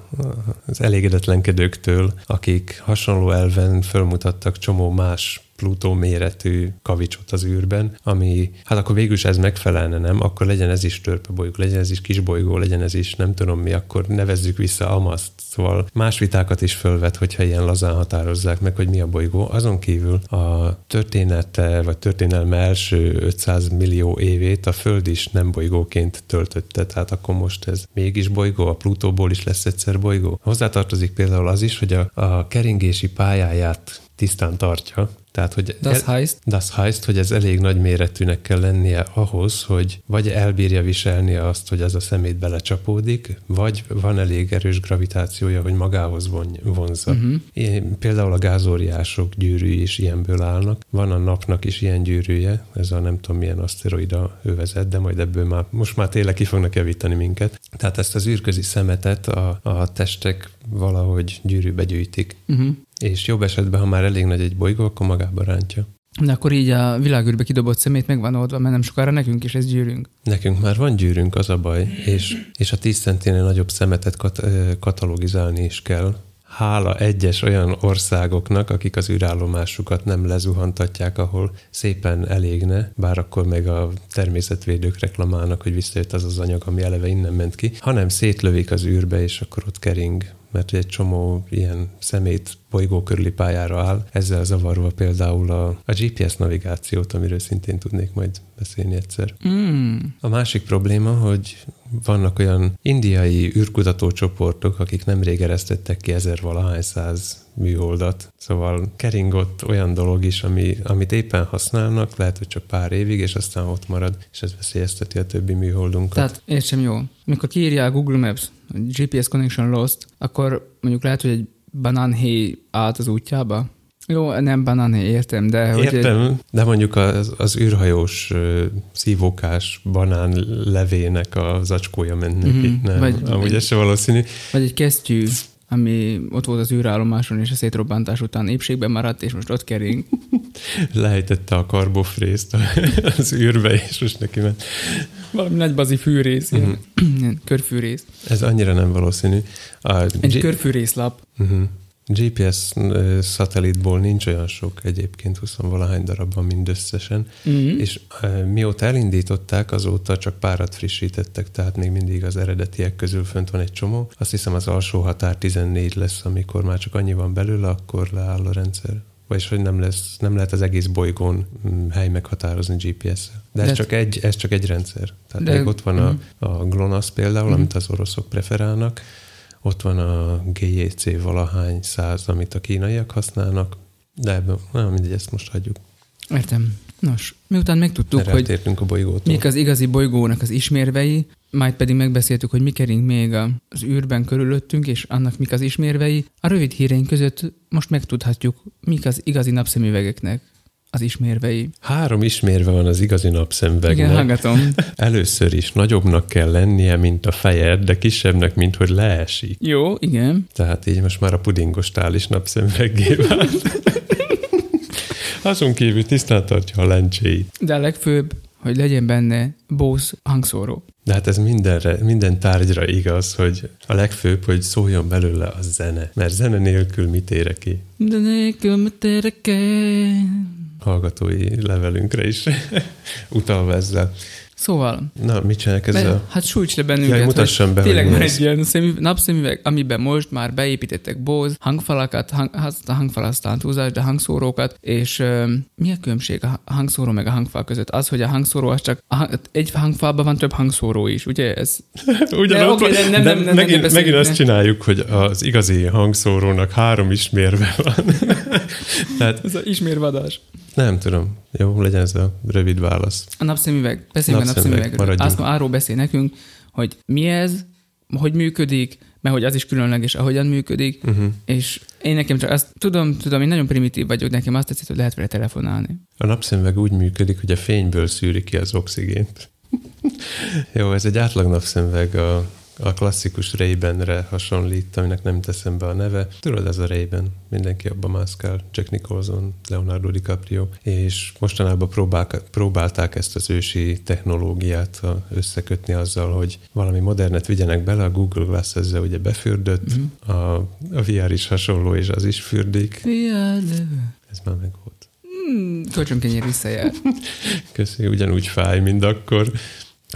az elégedetlenkedőktől, akik hasonló elven fölmutattak csomó más Plutó méretű kavicsot az űrben, ami, hát akkor végül is ez megfelelne, nem? Akkor legyen ez is törpebolygó, legyen ez is kisbolygó, legyen ez is nem tudom mi, akkor nevezzük vissza Amaszt. Szóval más vitákat is fölvet, hogyha ilyen lazán határozzák meg, hogy mi a bolygó. Azon kívül a története, vagy történelme első 500 millió évét a Föld is nem bolygóként töltötte, tehát akkor most ez mégis bolygó, a Plutóból is lesz egyszer bolygó. Hozzátartozik például az is, hogy a, a keringési pályáját tisztán tartja, tehát, hogy das el, heißt? Das heißt, hogy ez elég nagy méretűnek kell lennie ahhoz, hogy vagy elbírja viselni azt, hogy ez a szemét belecsapódik, vagy van elég erős gravitációja, hogy magához von, vonzza. Uh-huh. Én, például a gázóriások gyűrűi is ilyenből állnak. Van a napnak is ilyen gyűrűje, ez a nem tudom milyen aszteroida övezet, de majd ebből már, most már tényleg ki fognak javítani minket. Tehát ezt az űrközi szemetet a, a testek valahogy gyűrűbe gyűjtik. Uh-huh és jobb esetben, ha már elég nagy egy bolygó, akkor magába rántja. De akkor így a világűrbe kidobott szemét megvan oldva, mert nem sokára nekünk is ez gyűrünk. Nekünk már van gyűrünk, az a baj, és, és a 10 centénél nagyobb szemetet kat, katalogizálni is kell. Hála egyes olyan országoknak, akik az űrállomásukat nem lezuhantatják, ahol szépen elégne, bár akkor meg a természetvédők reklamálnak, hogy visszajött az az anyag, ami eleve innen ment ki, hanem szétlövik az űrbe, és akkor ott kering mert egy csomó ilyen szemét bolygó körüli pályára áll, ezzel zavarva például a, a GPS navigációt, amiről szintén tudnék majd beszélni egyszer. Mm. A másik probléma, hogy vannak olyan indiai űrkutató csoportok, akik nemrég eresztettek ki ezer valahány száz műholdat. Szóval keringott olyan dolog is, ami, amit éppen használnak, lehet, hogy csak pár évig, és aztán ott marad, és ez veszélyezteti a többi műholdunkat. Tehát értsem jó. Amikor kiírja a Google Maps, GPS connection lost, akkor mondjuk lehet, hogy egy banánhéj állt az útjába, jó, nem banánhéj, értem, de... Hogy értem, egy... de mondjuk az, az űrhajós szívókás banán levének a zacskója ment neki. Mm-hmm. Nem, vagy, amúgy ez se valószínű. Vagy egy kesztyű ami ott volt az űrállomáson, és a szétrobbantás után épségben maradt, és most ott kering. Lejtette a karbofrészt az űrbe, és most neki ment. Valami nagy bazi fűrész, ilyen körfűrész. Ez annyira nem valószínű. A Egy G- körfűrészlap. Uh-huh. GPS szatellitból nincs olyan sok egyébként, 20 valahány darab van mindösszesen, Mm-hmm. és mióta elindították, azóta csak párat frissítettek, tehát még mindig az eredetiek közül fönt van egy csomó. Azt hiszem az alsó határ 14 lesz, amikor már csak annyi van belőle, akkor leáll a rendszer. Vagyis, hogy nem, lesz, nem lehet az egész bolygón mm, hely meghatározni GPS-szel. De ez, De- csak egy, ez csak egy rendszer. Tehát De- még ott van a, Mhm. a GLONASS például, Mhm. amit az oroszok preferálnak, ott van a GJC valahány száz, amit a kínaiak használnak, de ebben, nem mindegy, ezt most hagyjuk. Értem. Nos, miután megtudtuk, Erre hogy a bolygótól. mik az igazi bolygónak az ismérvei, majd pedig megbeszéltük, hogy mi kering még az űrben körülöttünk, és annak mik az ismérvei, a rövid híreink között most megtudhatjuk, mik az igazi napszemüvegeknek az ismérvei. Három ismérve van az igazi Igen, napszemüvegnek. hallgatom. Először is nagyobbnak kell lennie, mint a fejed, de kisebbnek, mint hogy leesik. Jó, igen. Tehát így most már a pudingos tál is napszemüveggé vált. Azon kívül tisztán tartja a lencséit. De a legfőbb, hogy legyen benne Bose hangszóró. De hát ez mindenre, minden tárgyra igaz, hogy a legfőbb, hogy szóljon belőle a zene. Mert zene nélkül mit érek ki? De nélkül mit érek? Hallgatói levelünkre is utalva ezzel. Szóval, Na, mit csinálják ezzel? be, hát sújts le bennünket, Jaj, mutassam be, tényleg van egy ilyen szemű, napszemüveg, amiben most már beépítettek Bose hangfalakat, hang, azt a hangfal aztán túlzás, de hangszórókat, és ö, mi a különbség a hangszóró meg a hangfal között? Az, hogy a hangszóró az csak, a, hang- egy hangfalban van több hangszóró is, ugye? Ez, Ugyanott oké, van, nem- nem- de nem- nem- megint, nem megint azt csináljuk, hogy az igazi hangszórónak három ismérve van. Tehát ez a ismérvadás. nem tudom. Jó, legyen ez a rövid válasz. A napszemüveg, beszéljünk a Napszemüveg, napszemüvegről. maradjunk. Azt arról beszél nekünk, hogy mi ez, hogy működik, mert hogy az is különleges, ahogyan működik, Uh-huh. és én nekem csak azt tudom, tudom, én nagyon primitív vagyok, nekem azt tetszik, hogy lehet vele telefonálni. A napszemüveg úgy működik, hogy a fényből szűri ki az oxigént. Jó, ez egy átlag napszemüveg a, a klasszikus Ray-Banre hasonlít, aminek nem teszem be a neve. Tudod, ez a Ray-Ban, mindenki abban mászkál, Jack Nicholson, Leonardo DiCaprio, és mostanában próbál, próbálták ezt az ősi technológiát összekötni azzal, hogy valami modernet vigyenek bele, a Google Glass ezzel ugye befürdött, Mhm. a, a VR is hasonló, és az is fürdik. Viadő. Ez már meg volt. Hmm, Kölcsönkenyér visszajár. Köszi, ugyanúgy fáj, mint akkor.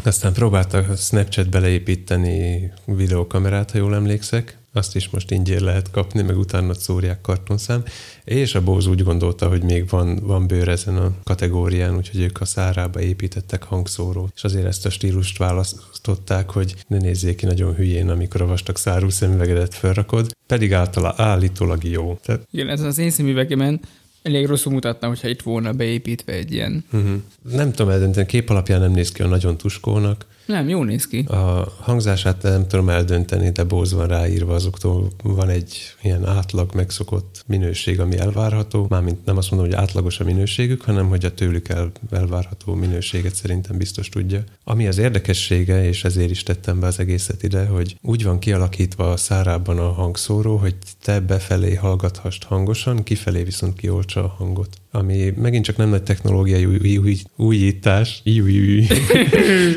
Aztán próbáltak a Snapchat beleépíteni videokamerát, ha jól emlékszek. Azt is most ingyér lehet kapni, meg utána szórják kartonszám. És a Bose úgy gondolta, hogy még van, van bőr ezen a kategórián, úgyhogy ők a szárába építettek hangszórót. És azért ezt a stílust választották, hogy ne nézzék ki nagyon hülyén, amikor a vastag szárú szemüvegedet felrakod, pedig általa állítólag jó. Tehát, Igen, ez az én szemüvegemen elég rosszul mutatna, hogyha itt volna beépítve egy ilyen. uh-huh. Nem tudom eldönteni, kép alapján nem néz ki a nagyon tuskónak, Nem, jó néz ki. A hangzását nem tudom eldönteni, de Bose van ráírva, azoktól van egy ilyen átlag megszokott minőség, ami elvárható. Mármint nem azt mondom, hogy átlagos a minőségük, hanem hogy a tőlük el, elvárható minőséget szerintem biztos tudja. Ami az érdekessége, és ezért is tettem be az egészet ide, hogy úgy van kialakítva a szárában a hangszóró, hogy te befelé hallgathast hangosan, kifelé viszont kioltsa a hangot. Ami megint csak nem nagy technológiai új, új, új, újítás. Új, új, új.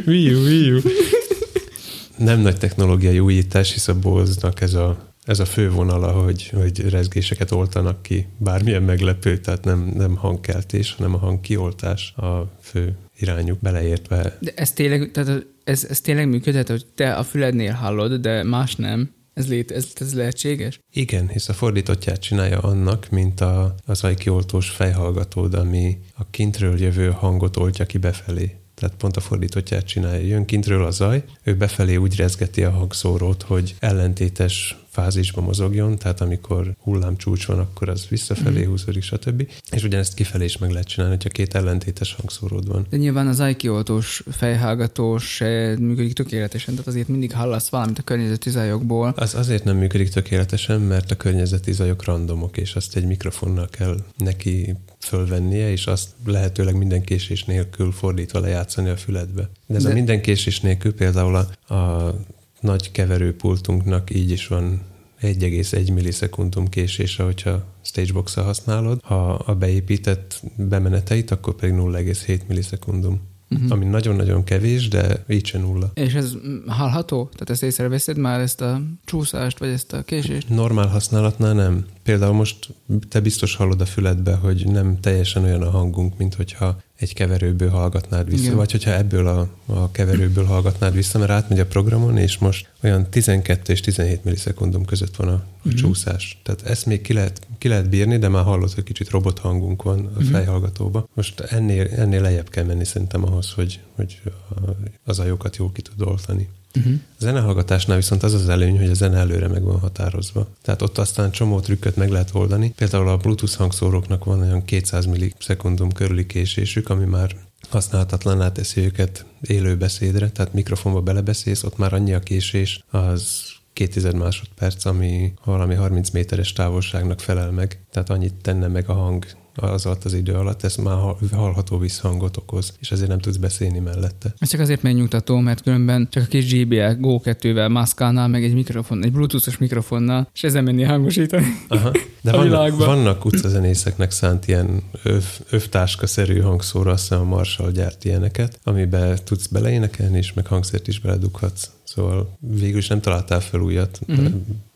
Új, új, új. Nem nagy technológiai újítás, hisz a Bose-nak ez a, ez a fő vonala, hogy, hogy rezgéseket oltanak ki. Bármilyen meglepő, tehát nem, nem hangkeltés, hanem a hangkioltás a fő irányuk beleértve. De ez tényleg, tehát ez, ez tényleg működhet, hogy te a fülednél hallod, de más nem. Ez, lét, ez, ez lehetséges? Igen, hisz a fordítottját csinálja annak, mint a, az ajkioltós fejhallgatód, ami a kintről jövő hangot oltja ki befelé. Tehát pont a fordítottját csinálja. Jön kintről a zaj, ő befelé úgy rezgeti a hangszórót, hogy ellentétes fázisba mozogjon, tehát amikor hullámcsúcs van, akkor az visszafelé húzódik, stb. És ugyanezt kifelé is meg lehet csinálni, hogyha két ellentétes hangszóród van. De nyilván az IQ-oltós fejhallgatós se működik tökéletesen, tehát azért mindig hallasz valamit a környezeti zajokból. Az azért nem működik tökéletesen, mert a környezeti zajok randomok, és azt egy mikrofonnal kell neki fölvennie, és azt lehetőleg minden késés nélkül fordítva lejátszani a füledbe. De ez. De- a minden késés nélkül például a, a nagy keverőpultunknak így is van 1,1 millisekundum késése, hogyha stagebox használod. Ha a beépített bemeneteit, akkor pedig 0,7 millisekundum. Mhm. Ami nagyon-nagyon kevés, de így se nulla. És ez hallható? Tehát ezt észreveszed már ezt a csúszást, vagy ezt a késést? Normál használatnál nem. például most te biztos hallod a füledbe, hogy nem teljesen olyan a hangunk, mint hogyha egy keverőből hallgatnád vissza, Igen. vagy hogyha ebből a, a keverőből hallgatnád vissza, mert átmegy a programon, és most olyan 12 és 17 millisekundum között van a, a uh-huh. csúszás. Tehát ezt még ki lehet, ki lehet bírni, de már hallod, hogy kicsit robot hangunk van a uh-huh. fejhallgatóba. Most ennél, ennél lejjebb kell menni szerintem ahhoz, hogy, hogy az ajokat jól ki tud oltani. Uh-huh. A zenehallgatásnál viszont az az előny, hogy a zene előre meg van határozva. Tehát ott aztán csomó trükköt meg lehet oldani. Például a Bluetooth hangszóróknak van olyan 200 millisekundum körüli késésük, ami már használhatatlaná teszi őket élő beszédre, tehát mikrofonba belebeszélsz, ott már annyi a késés, az két tized másodperc, ami valami 30 méteres távolságnak felel meg. Tehát annyit tenne meg a hang az alatt az idő alatt, ez már hallható visszhangot okoz, és ezért nem tudsz beszélni mellette. Ez csak azért megnyugtató, mert különben csak a kis JBL Go 2-vel mászkálnál, meg egy mikrofon, egy bluetoothos mikrofonnal, és ezen menni hangosítani. Aha. De vannak, vannak utcazenészeknek szánt ilyen öv, övtáska-szerű hangszóra, azt hiszem a Marshall gyárt ilyeneket, amiben tudsz beleénekelni, és meg hangszert is beledughatsz. Szóval végül is nem találtál fel újat, uh-huh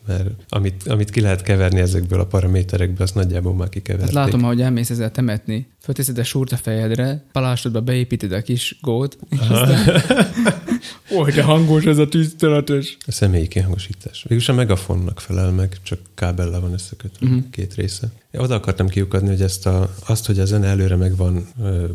mert amit, amit ki lehet keverni ezekből a paraméterekből, azt nagyjából már kikeverték. Hát látom, ahogy elmész ezzel temetni. Fölteszed a súrt a fejedre, palásodba beépíted a kis gót, és aztán... De hangos ez a tűzteletes. A személyi kihangosítás. Végülis a megafonnak felel meg, csak kábellel van összekötve uh-huh. két része. Én oda akartam kiukadni, hogy ezt a, azt, hogy a zene előre meg van,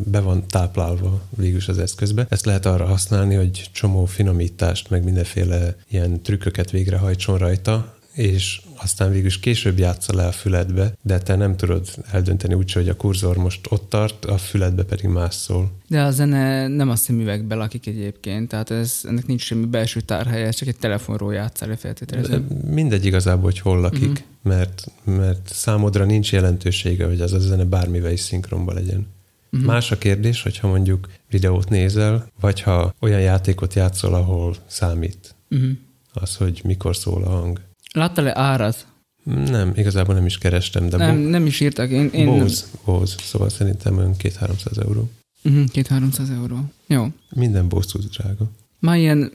be van táplálva végülis az eszközbe, ezt lehet arra használni, hogy csomó finomítást, meg mindenféle ilyen trükköket végrehajtson rajta, és aztán végül is később játsza le a füledbe, de te nem tudod eldönteni úgy, hogy a kurzor most ott tart, a füledbe pedig más szól. De a zene nem a szemüvegbe lakik egyébként, tehát ez, ennek nincs semmi belső tárhelye, csak egy telefonról játszál feltételezem. Mindegy igazából, hogy hol lakik, uh-huh. mert, mert számodra nincs jelentősége, hogy az a zene bármivel is szinkronba legyen. Uh-huh. Más a kérdés, hogyha mondjuk videót nézel, vagy ha olyan játékot játszol, ahol számít uh-huh. az, hogy mikor szól a hang. Láttál-e árat? Nem, igazából nem is kerestem, de... Nem, bo- nem is írtak. Én, én Bose, Bose, szóval szerintem olyan 2-300 euró. Uh-huh, 2-300 euró. Jó. Minden Bose drága. Már ilyen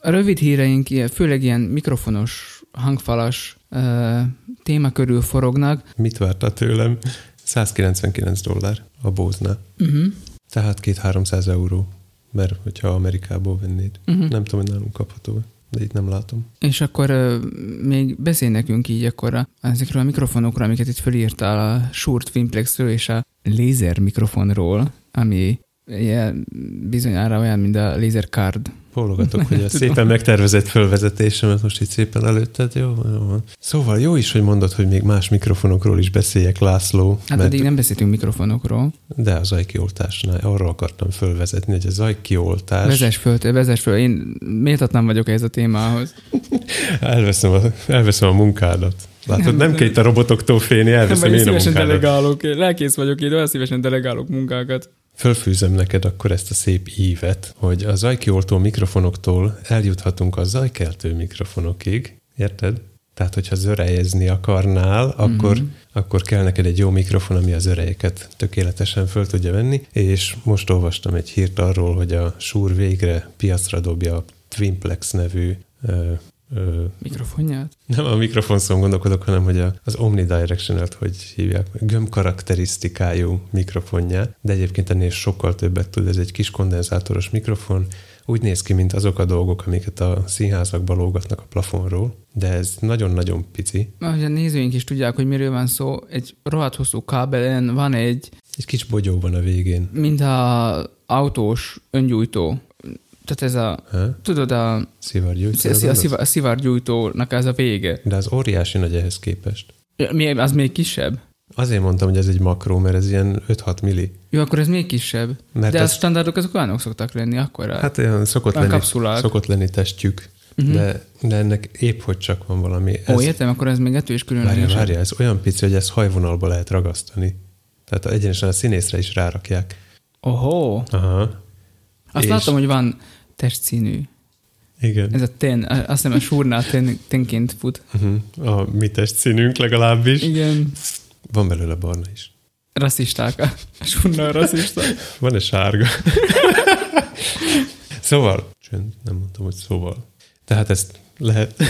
rövid híreink, főleg ilyen mikrofonos, hangfalas uh, téma körül forognak. Mit vártál tőlem? 199 dollár a Bose-nál. Uh-huh. Tehát 2-300 euró, mert hogyha Amerikából vennéd. Uh-huh. Nem tudom, hogy nálunk kapható de itt nem látom. És akkor uh, még beszélj nekünk így akkor a, ezekről a mikrofonokról, amiket itt fölírtál, a Shure Twinplexről és a lézer mikrofonról, ami ilyen, bizonyára olyan, mint a Laser Card Bólogatok, hogy a szépen megtervezett fölvezetésemet most itt szépen előtted. Jó, jó. Szóval jó is, hogy mondod, hogy még más mikrofonokról is beszéljek, László. Hát mert... eddig nem beszéltünk mikrofonokról. De a zajkioltásnál arra akartam fölvezetni, hogy a zajkioltás... Vezess föl, vezess föl. Én méltatlan vagyok ez a témához. elveszem, a, elveszem a munkádat. Látod, nem, nem kell itt a robotoktól félni, elveszem én a munkádat. szívesen delegálok, lelkész vagyok én, olyan szívesen delegálok munkákat fölfűzem neked akkor ezt a szép ívet, hogy a zajkioltó mikrofonoktól eljuthatunk a zajkeltő mikrofonokig, érted? Tehát, hogyha zörejezni akarnál, akkor, mm-hmm. akkor kell neked egy jó mikrofon, ami az örejeket tökéletesen föl tudja venni, és most olvastam egy hírt arról, hogy a Shure végre piacra dobja a Twinplex nevű Ö, Mikrofonját? Nem a mikrofon szó gondolkodok, hanem hogy a, az omnidirectional hogy hívják, gömb karakterisztikájú mikrofonját, de egyébként ennél sokkal többet tud, ez egy kis kondenzátoros mikrofon, úgy néz ki, mint azok a dolgok, amiket a színházakba lógatnak a plafonról, de ez nagyon-nagyon pici. Ahogy a nézőink is tudják, hogy miről van szó, egy rohadt hosszú kábelen van egy... Egy kis bogyó van a végén. Mint a autós öngyújtó tehát ez a, ha? tudod, a, szivargyújtó, a, a, a szivargyújtónak ez a vége. De az óriási nagy ehhez képest. Ja, az még kisebb? Azért mondtam, hogy ez egy makró, mert ez ilyen 5-6 milli. Jó, akkor ez még kisebb. Mert de ez... a standardok azok olyanok szoktak lenni akkor. Hát olyan szokott, lenni, kapszulák. szokott lenni testjük. Uh-huh. De, de ennek épp hogy csak van valami. Ez... Ó, értem, akkor ez még ettől is különleges. Várja, várja, ez olyan pici, hogy ezt hajvonalba lehet ragasztani. Tehát egyenesen a színészre is rárakják. Ohó. Aha. Azt és... látom, hogy van testszínű. Igen. Ez a ten, azt hiszem a súrnál ten, tenként fut. Uh-huh. A mi testszínünk legalábbis. Igen. Van belőle barna is. Rasszisták. A súrnál rasszista. Van-e sárga? szóval, csönd, nem mondtam, hogy szóval. Tehát ezt lehet...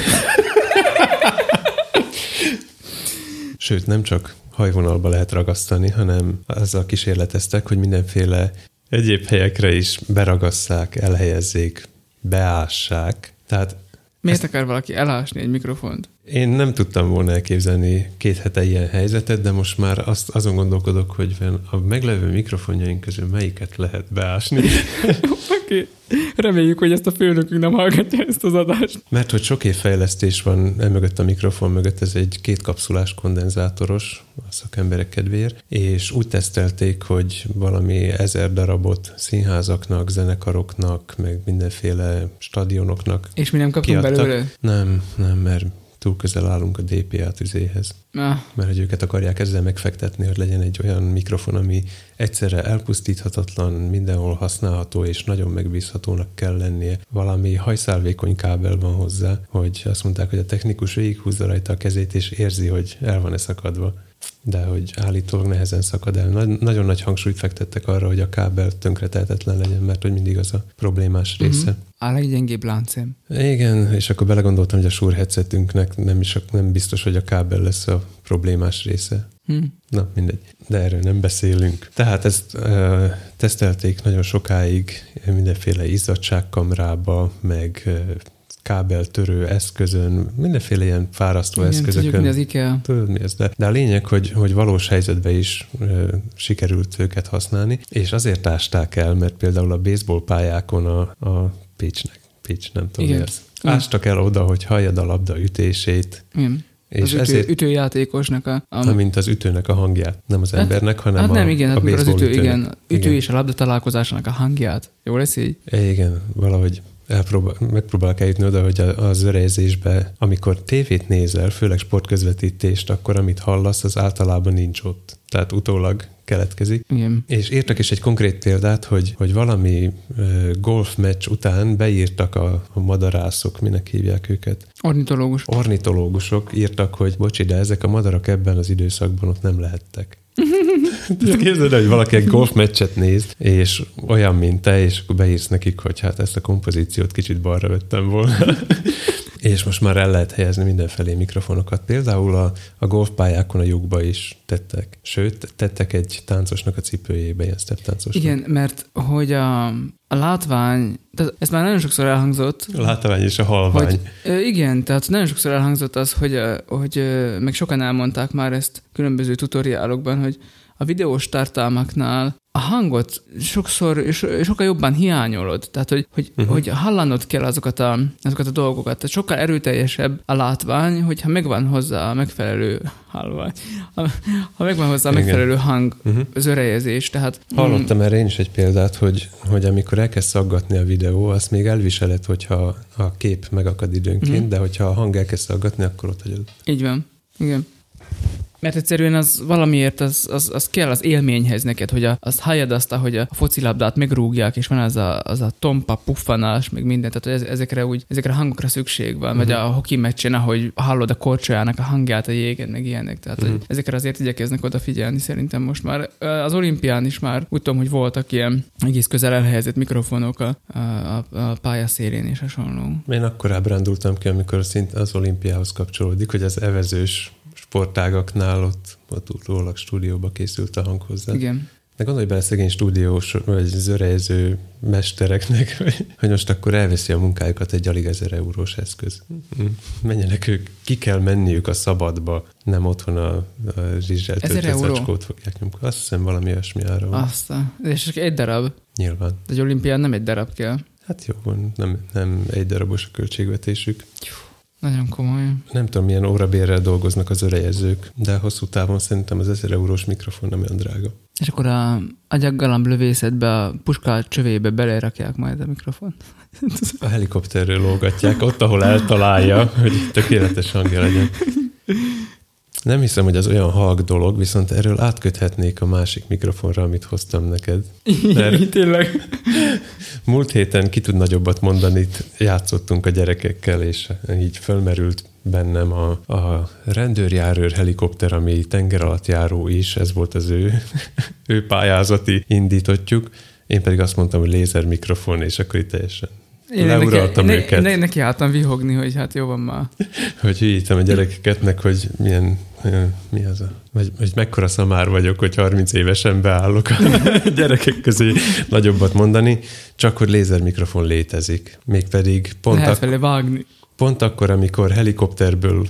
Sőt, nem csak hajvonalba lehet ragasztani, hanem azzal kísérleteztek, hogy mindenféle egyéb helyekre is beragasszák, elhelyezzék, beássák. Tehát Miért ezt... akar valaki elásni egy mikrofont? Én nem tudtam volna elképzelni két hete ilyen helyzetet, de most már azt, azon gondolkodok, hogy a meglevő mikrofonjaink közül melyiket lehet beásni. Oké. Reméljük, hogy ezt a főnökünk nem hallgatja ezt az adást. Mert hogy sok év fejlesztés van mögött a mikrofon mögött, ez egy két kapszulás kondenzátoros a szakemberek kedvéért, és úgy tesztelték, hogy valami ezer darabot színházaknak, zenekaroknak, meg mindenféle stadionoknak És mi nem kaptunk kiadtak. belőle? Nem, nem, mert túl közel állunk a DPA tüzéhez. Ah. Mert hogy őket akarják ezzel megfektetni, hogy legyen egy olyan mikrofon, ami egyszerre elpusztíthatatlan, mindenhol használható, és nagyon megbízhatónak kell lennie. Valami hajszálvékony kábel van hozzá, hogy azt mondták, hogy a technikus végighúzza rajta a kezét, és érzi, hogy el van-e szakadva de hogy állítólag nehezen szakad el. Nagy, nagyon nagy hangsúlyt fektettek arra, hogy a kábel tönkretehetetlen legyen, mert hogy mindig az a problémás mhm. része. Mm-hmm. A leggyengébb láncem. Igen, és akkor belegondoltam, hogy a Shure headsetünknek nem, is, nem biztos, hogy a kábel lesz a problémás része. Hmm. Na, mindegy. De erről nem beszélünk. Tehát ezt uh, tesztelték nagyon sokáig mindenféle izzadságkamrába, meg uh, kábeltörő eszközön, mindenféle ilyen fárasztó Igen, eszközökön. Tudjuk, mi az IKEA. Tudod, mi ez, de, de a lényeg, hogy, hogy valós helyzetben is ö, sikerült őket használni, és azért ásták el, mert például a baseball pályákon a, a pitchnek, pitch, nem tudom Igen. mi. Ástak el oda, hogy halljad a labda ütését. Igen. És az ütő, ezért, ütőjátékosnak a, a... Mint az ütőnek a hangját. Nem az hát, embernek, hanem hát a, nem, igen, a hát az ütő, igen, ütő igen. és a labda találkozásának a hangját. Jó lesz így? Igen, valahogy elpróbál, megpróbálok eljutni oda, hogy az örejzésbe, amikor tévét nézel, főleg sportközvetítést, akkor amit hallasz, az általában nincs ott. Tehát utólag keletkezik. Igen. És írtak is egy konkrét példát, hogy, hogy valami uh, golfmeccs után beírtak a, a madarászok, minek hívják őket? Ornitológus. Ornitológusok írtak, hogy bocsi, de ezek a madarak ebben az időszakban ott nem lehettek. Képzeld hogy valaki egy golfmeccset néz, és olyan, mint te, és akkor beírsz nekik, hogy hát ezt a kompozíciót kicsit balra vettem volna. És most már el lehet helyezni mindenfelé mikrofonokat. Például a, a golfpályákon a lyukba is tettek. Sőt, tettek egy táncosnak a cipőjébe, ilyen step táncosnak. Igen, mert hogy a, a látvány, tehát ez már nagyon sokszor elhangzott. A látvány és a halvány. Hogy, igen, tehát nagyon sokszor elhangzott az, hogy, hogy meg sokan elmondták már ezt különböző tutoriálokban, hogy a videós tartalmaknál a hangot sokszor, sokkal jobban hiányolod. Tehát, hogy, hogy, uh-huh. hogy hallanod kell azokat a, azokat a dolgokat. Tehát sokkal erőteljesebb a látvány, hogyha megvan hozzá a megfelelő halvány. Ha, ha megvan hozzá a megfelelő Igen. hang, uh-huh. az örejezés. Tehát, Hallottam mm, erre én is egy példát, hogy, hogy amikor elkezd szaggatni a videó, azt még elviseled, hogyha a kép megakad időnként, uh-huh. de hogyha a hang elkezd szaggatni, akkor ott hagyod. Így van. Igen. Mert egyszerűen az valamiért az, az, az kell az élményhez neked, hogy a, azt halljad azt, hogy a focilabdát megrúgják, és van az a, az a tompa, puffanás, meg minden, tehát ez, ezekre úgy, ezekre a hangokra szükség van, uh-huh. vagy a hoki meccsen, ahogy hallod a korcsolyának a hangját a jégen, meg ilyenek, tehát uh-huh. ezekre azért igyekeznek odafigyelni szerintem most már. Az olimpián is már úgy tudom, hogy voltak ilyen egész közel elhelyezett mikrofonok a, a, a pályaszélén és hasonló. Én akkor ábrándultam ki, amikor szinte az olimpiához kapcsolódik, hogy az evezős sportágaknál ott, ott utólag stúdióba készült a hang hozzá. Igen. De gondolj bele szegény stúdiós vagy zörejző mestereknek, hogy most akkor elveszi a munkájukat egy alig ezer eurós eszköz. Menjenek ők, ki kell menniük a szabadba, nem otthon a, a rizselt zacskót fogják nyomkodni. Azt hiszem valami olyasmi ára van. Azt, és csak egy darab. Nyilván. De egy olimpián nem egy darab kell. Hát jó, nem, nem egy darabos a költségvetésük. Jó. Nagyon komoly. Nem tudom, milyen órabérrel dolgoznak az örejezők, de hosszú távon szerintem az 1000 eurós mikrofon nem olyan drága. És akkor a agyaggalamb lövészetbe, a puska csövébe belerakják majd a mikrofon. A helikopterről lógatják, ott, ahol eltalálja, hogy tökéletes hangja legyen. Nem hiszem, hogy az olyan halk dolog, viszont erről átköthetnék a másik mikrofonra, amit hoztam neked. Mert Tényleg. Múlt héten ki tud nagyobbat mondani, játszottunk a gyerekekkel, és így fölmerült bennem a, a rendőrjárőr helikopter, ami tenger alatt járó is, ez volt az ő, ő pályázati indítottjuk. Én pedig azt mondtam, hogy lézer mikrofon, és akkor itt teljesen én Leuraltam neki, őket. Ne, neki álltam vihogni, hogy hát jó van már. hogy hülyítem a gyerekeket, meg hogy milyen mi az a, vagy, vagy mekkora szamár vagyok, hogy 30 évesen beállok a gyerekek közé nagyobbat mondani, csak hogy lézermikrofon létezik. Mégpedig pont, Lehet ak- vele vágni. pont akkor, amikor helikopterből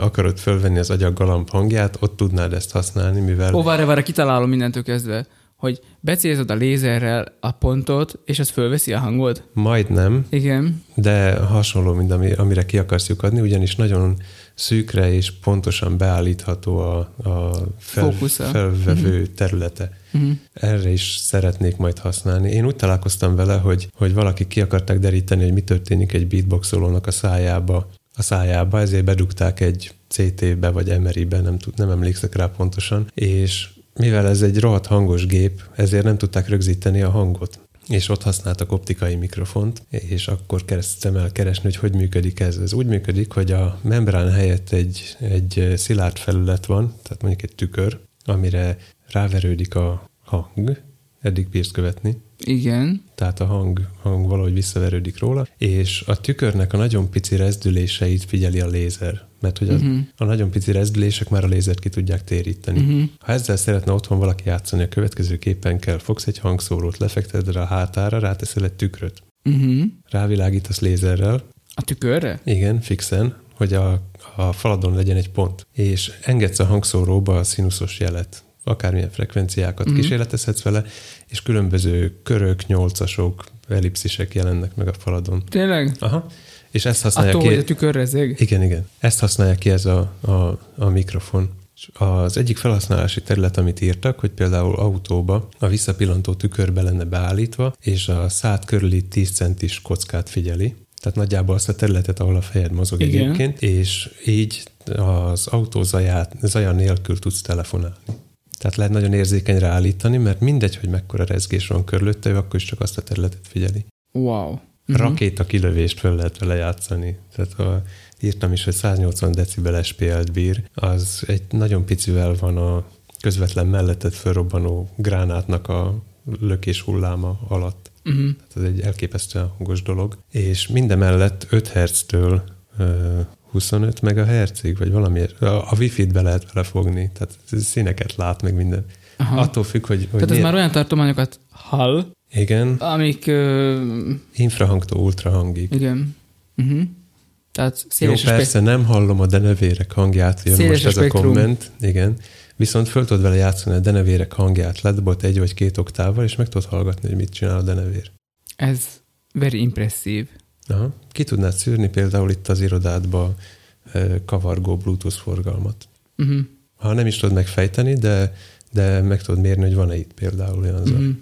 akarod fölvenni az agyaggalamb hangját, ott tudnád ezt használni, mivel Ó, várj, várj, kitalálom mindentől kezdve, hogy becélzod a lézerrel a pontot, és az fölveszi a hangot. majdnem, Igen. de hasonló, mint ami, amire ki akarsz lyukadni, ugyanis nagyon szűkre és pontosan beállítható a, a fel, Fókusza. felvevő területe. Uh-huh. Erre is szeretnék majd használni. Én úgy találkoztam vele, hogy, hogy valaki ki akarták deríteni, hogy mi történik egy beatboxolónak a szájába, a szájába, ezért bedugták egy CT-be vagy MRI-be, nem, tud, nem emlékszek rá pontosan, és mivel ez egy rohadt hangos gép, ezért nem tudták rögzíteni a hangot. És ott használtak optikai mikrofont, és akkor kezdtem el keresni, hogy hogy működik ez. Ez úgy működik, hogy a membrán helyett egy, egy szilárd felület van, tehát mondjuk egy tükör, amire ráverődik a hang, eddig bírsz követni, Igen. tehát a hang, hang valahogy visszaverődik róla, és a tükörnek a nagyon pici rezdüléseit figyeli a lézer, mert hogy a, Mhm. a nagyon pici rezdülések már a lézert ki tudják téríteni. Uh-huh. Ha ezzel szeretne otthon valaki játszani, a következő képen kell, fogsz egy hangszórót, lefekteted rá a hátára, ráteszel egy tükröt, Uh-huh. rávilágítasz lézerrel, A tükörre? igen, fixen, hogy a, a faladon legyen egy pont, és engedsz a hangszóróba a színuszos jelet, akármilyen frekvenciákat mm. kísérletezhetsz vele, és különböző körök, nyolcasok, ellipszisek jelennek meg a faladon. Tényleg? Aha. És ezt használja Attól, ki... hogy a tükör rezeg? Igen, igen. Ezt használja ki ez a, a, a mikrofon. Az egyik felhasználási terület, amit írtak, hogy például autóba a visszapillantó tükörbe lenne beállítva, és a szád körüli 10 centis kockát figyeli. Tehát nagyjából azt a területet, ahol a fejed mozog Igen. egyébként, és így az autó zaját, zaja nélkül tudsz telefonálni. Tehát lehet nagyon érzékenyre állítani, mert mindegy, hogy mekkora rezgés van körülötte, ő akkor is csak azt a területet figyeli. Wow. Uh-huh. Rakéta kilövést föl lehet vele játszani. Tehát a, írtam is, hogy 180 decibel SPL-t bír, az egy nagyon picivel van a közvetlen melletted fölrobbanó gránátnak a lökés hulláma alatt. Uh-huh. Tehát ez egy elképesztően hangos dolog. És mindemellett 5 Hz-től ö, 25 MHz-ig, vagy valami, a, a Wi-Fi-t be lehet vele fogni, tehát színeket lát meg minden. Aha. Attól függ, hogy, hogy Tehát ez milyen- már olyan tartományokat hall, Igen, amik... Uh, infrahangtól ultrahangig. igen. Uh-huh. Tehát Jó, széles a persze nem hallom a denevérek hangját, jön Széles most a ez a spektrum. komment, igen. Viszont föl tudod vele játszani a denevérek hangját, ledobott egy vagy két oktával, és meg tudod hallgatni, hogy mit csinál a denevér. Ez very impresszív. Aha. Ki tudnád szűrni például itt az irodádba ö, kavargó Bluetooth forgalmat. Uh-huh. Ha nem is tudod megfejteni, de, de meg tudod mérni, hogy van-e itt például olyan zaj. Uh-huh.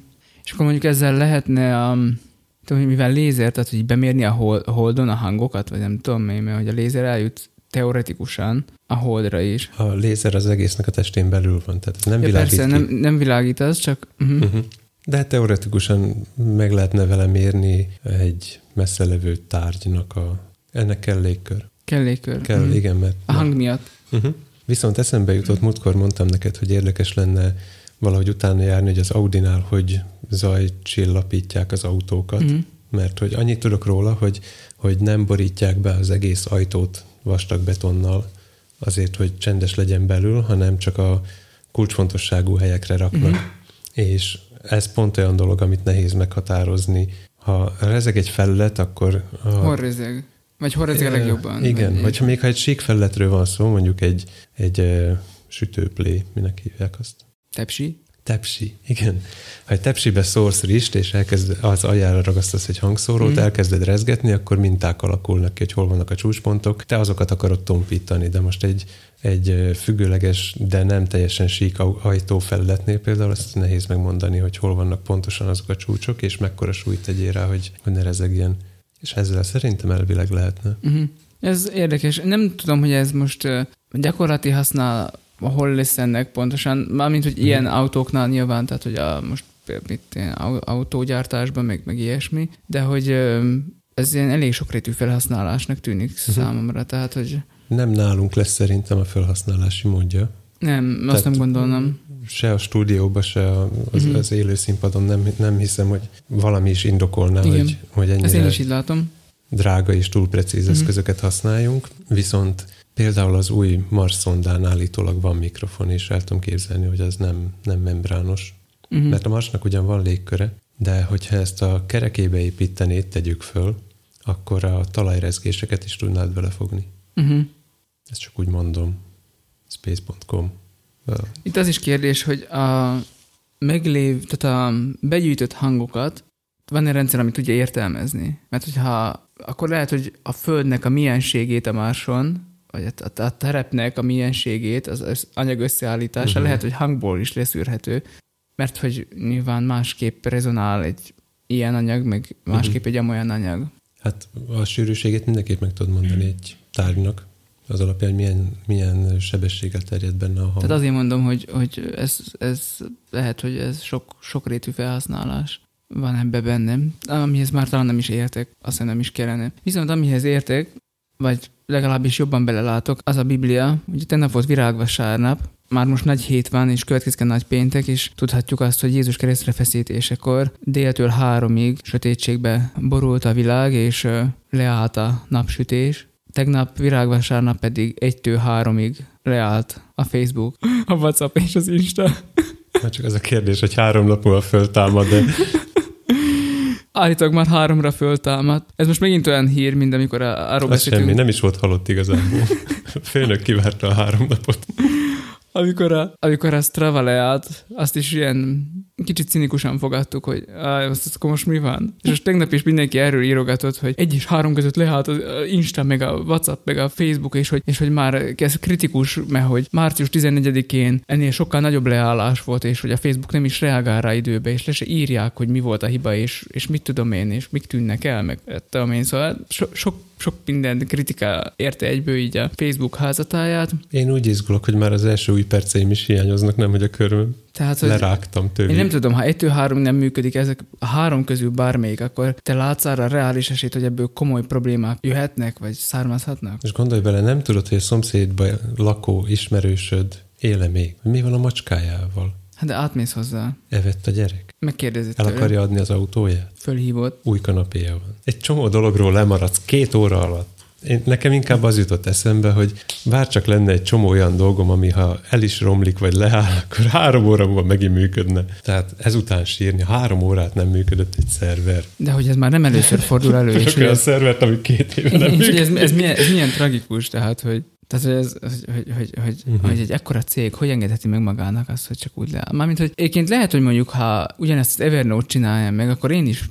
És akkor mondjuk ezzel lehetne, um, tudom, mivel lézer, tehát hogy bemérni a hol- holdon a hangokat, vagy nem tudom én, mert hogy a lézer eljut teoretikusan a holdra is. A lézer az egésznek a testén belül van, tehát ez nem Ja, világít persze, ki. nem, nem világít az, csak... Uh-huh. Uh-huh. De hát teoretikusan meg lehetne vele mérni egy messze levő tárgynak a... Ennek kell légkör. Kell légkör. Kell, Mhm. igen, mert... A hang miatt. Uh-huh. Viszont eszembe jutott, múltkor mondtam neked, hogy érdekes lenne valahogy utána járni, hogy az Audinál hogy zajcsillapítják az autókat, Mhm. mert hogy annyit tudok róla, hogy, hogy nem borítják be az egész ajtót vastag betonnal, azért, hogy csendes legyen belül, hanem csak a kulcsfontosságú helyekre raknak. Mhm. És ez pont olyan dolog, amit nehéz meghatározni. Ha rezeg egy felület, akkor... A, Hol rezeg? Vagy hol rezeg a legjobban? Igen, vagy, vagy ha még ha egy sík felületről van szó, mondjuk egy, egy sütőplé, minek hívják azt? Tepsi? Tepsi, igen. Ha egy tepsibe szórsz rist, és elkezd, az aljára ragasztasz egy hangszórót, mm. elkezded rezgetni, akkor minták alakulnak ki, hogy hol vannak a csúcspontok. Te azokat akarod tompítani, de most egy, egy függőleges, de nem teljesen sík ajtófelületnél például azt nehéz megmondani, hogy hol vannak pontosan azok a csúcsok, és mekkora súlyt tegyél rá, hogy, hogy ne rezegjen. És ezzel szerintem elvileg lehetne. Uh-huh. Ez érdekes. Nem tudom, hogy ez most gyakorlati használ, hol lesz ennek pontosan, mármint, hogy ilyen autóknál nyilván, tehát, hogy a most mit, ilyen au- autógyártásban, meg, meg ilyesmi, de hogy ez ilyen elég sokrétű felhasználásnak tűnik uh-huh. számomra, tehát, hogy Nem nálunk lesz szerintem a felhasználási módja. nem, azt Tehát- nem gondolnám. Se a stúdióban, se az, Mhm. az élő színpadon nem, nem hiszem, hogy valami is indokolná, Igen. hogy, hogy Ezt én ennyire is így látom. drága és túl precíz Mhm. eszközöket használjunk. Viszont Például az új Mars szondán állítólag van mikrofon, és el tudom képzelni, hogy az nem, nem membrános. Uh-huh. Mert a Marsnak ugyan van légköre, de hogyha ezt a kerekébe építenéd, tegyük föl, akkor a talajrezgéseket is tudnád belefogni. Uh-huh. Ezt csak úgy mondom. Space.com. Itt az is kérdés, hogy a meglév, tehát a begyűjtött hangokat van egy rendszer, amit tudja értelmezni. Mert hogyha akkor lehet, hogy a Földnek a mienségét a Marson, vagy a, a terepnek a mienségét, az, az anyag összeállítása uh-huh. lehet, hogy hangból is leszűrhető, mert hogy nyilván másképp rezonál egy ilyen anyag, meg másképp uh-huh. egy amolyan anyag. Hát a sűrűségét mindenképp meg tudod mondani egy tárgynak, az alapján, hogy milyen, milyen sebességgel terjed benne a hang. Tehát azért mondom, hogy, hogy ez, ez lehet, hogy ez sok, sok rétű felhasználás van ebbe bennem, amihez már talán nem is értek, azt nem is kellene. Viszont amihez értek, vagy legalábbis jobban belelátok, az a Biblia. Ugye tennap volt virágvasárnap, már most nagy hét van, és következik a nagy péntek, és tudhatjuk azt, hogy Jézus keresztre feszítésekor déltől háromig sötétségbe borult a világ, és leállt a napsütés. Tegnap virágvasárnap pedig egytől háromig leállt a Facebook, a WhatsApp és az Insta. Már csak az a kérdés, hogy három nap múlva föltámad, de Állítólag már háromra föltámadt. Ez most megint olyan hír, mint amikor arról beszéltünk. semmi, nem is volt halott igazából. Főnök kivárta a három napot amikor a, amikor a Strava leállt, azt is ilyen kicsit cinikusan fogadtuk, hogy azt, azt akkor most mi van? És most tegnap is mindenki erről írogatott, hogy egy és három között leállt az Insta, meg a WhatsApp, meg a Facebook, és hogy, és hogy már ez kritikus, mert hogy március 14-én ennél sokkal nagyobb leállás volt, és hogy a Facebook nem is reagál rá időbe, és le se írják, hogy mi volt a hiba, és, és mit tudom én, és mik tűnnek el, meg tudom én, szóval so, sok sok minden kritika érte egyből így a Facebook házatáját. Én úgy izgulok, hogy már az első új perceim is hiányoznak, nem, hogy a köröm tehát, hogy lerágtam tőle. Én nem tudom, ha egytől három nem működik, ezek a három közül bármelyik, akkor te látsz arra reális esélyt, hogy ebből komoly problémák jöhetnek, vagy származhatnak? És gondolj bele, nem tudod, hogy a szomszédban lakó ismerősöd éle még. Mi van a macskájával? Hát de átmész hozzá. Evett a gyerek. Megkérdezi El akarja adni az autóját? Fölhívott. Új kanapéja van. Egy csomó dologról lemaradsz két óra alatt. Én, nekem inkább az jutott eszembe, hogy bár csak lenne egy csomó olyan dolgom, ami ha el is romlik, vagy leáll, akkor három óra múlva megint működne. Tehát ezután sírni, három órát nem működött egy szerver. De hogy ez már nem először fordul elő. és olyan szervert, ami két éve nem és ez, ez, milyen, ez milyen tragikus, tehát, hogy tehát, hogy, ez, hogy, hogy, hogy, uh-huh. hogy egy ekkora cég hogy engedheti meg magának azt, hogy csak úgy leáll. Mármint, hogy egyébként lehet, hogy mondjuk, ha ugyanezt az Evernote csinálja meg, akkor én is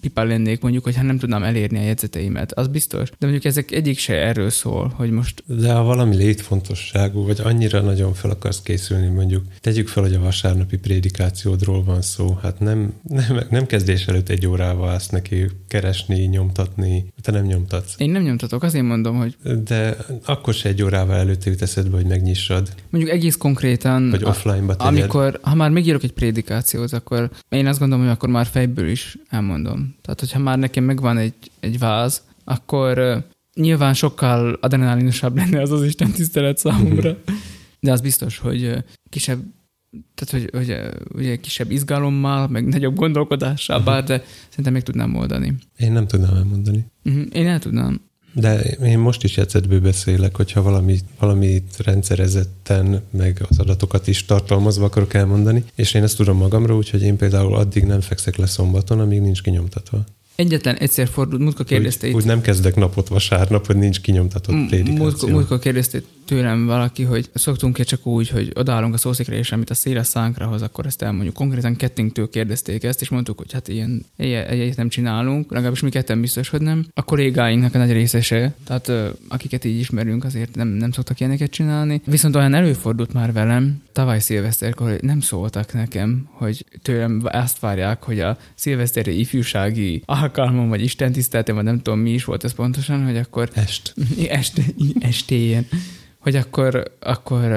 pipa lennék mondjuk, hogyha nem tudnám elérni a jegyzeteimet. Az biztos. De mondjuk ezek egyik se erről szól, hogy most... De ha valami létfontosságú, vagy annyira nagyon fel akarsz készülni, mondjuk tegyük fel, hogy a vasárnapi prédikációdról van szó, hát nem, nem, nem kezdés előtt egy órával állsz neki keresni, nyomtatni, te nem nyomtatsz. Én nem nyomtatok, azért mondom, hogy... De akkor se egy órával előtte jut eszedbe, hogy megnyissad. Mondjuk egész konkrétan, vagy offline-ba tegyed. Amikor, ha már megírok egy prédikációt, akkor én azt gondolom, hogy akkor már fejből is elmondom. Tehát, hogyha már nekem megvan egy, egy váz, akkor nyilván sokkal adrenalinosabb lenne az az Isten tisztelet számomra. De az biztos, hogy kisebb tehát, hogy, hogy ugye kisebb izgalommal, meg nagyobb gondolkodással, bár, de szerintem meg tudnám oldani. Én nem tudnám elmondani. Uh-huh. Én el tudnám. De én most is jegyzetből beszélek, hogyha valami, valamit rendszerezetten, meg az adatokat is tartalmazva akarok elmondani, és én ezt tudom magamról, úgyhogy én például addig nem fekszek le szombaton, amíg nincs kinyomtatva. Egyetlen egyszer fordult, múltkor kérdezte úgy, úgy nem kezdek napot vasárnap, hogy nincs kinyomtatott prédikáció. Múltkor, múltkor kérdezte tőlem valaki, hogy szoktunk-e csak úgy, hogy odállunk a szószékre, és amit a széles szánkra hoz, akkor ezt elmondjuk. Konkrétan kettőnktől kérdezték ezt, és mondtuk, hogy hát ilyen egyet nem csinálunk, legalábbis mi ketten biztos, hogy nem. A kollégáinknak a nagy részese, tehát akiket így ismerünk, azért nem, nem szoktak ilyeneket csinálni. Viszont olyan előfordult már velem, tavaly szilveszterkor, nem szóltak nekem, hogy tőlem azt várják, hogy a szilveszteri ifjúsági alkalmam, vagy Isten tiszteltem, vagy nem tudom mi is volt ez pontosan, hogy akkor... Est. Est, estéjen hogy akkor, akkor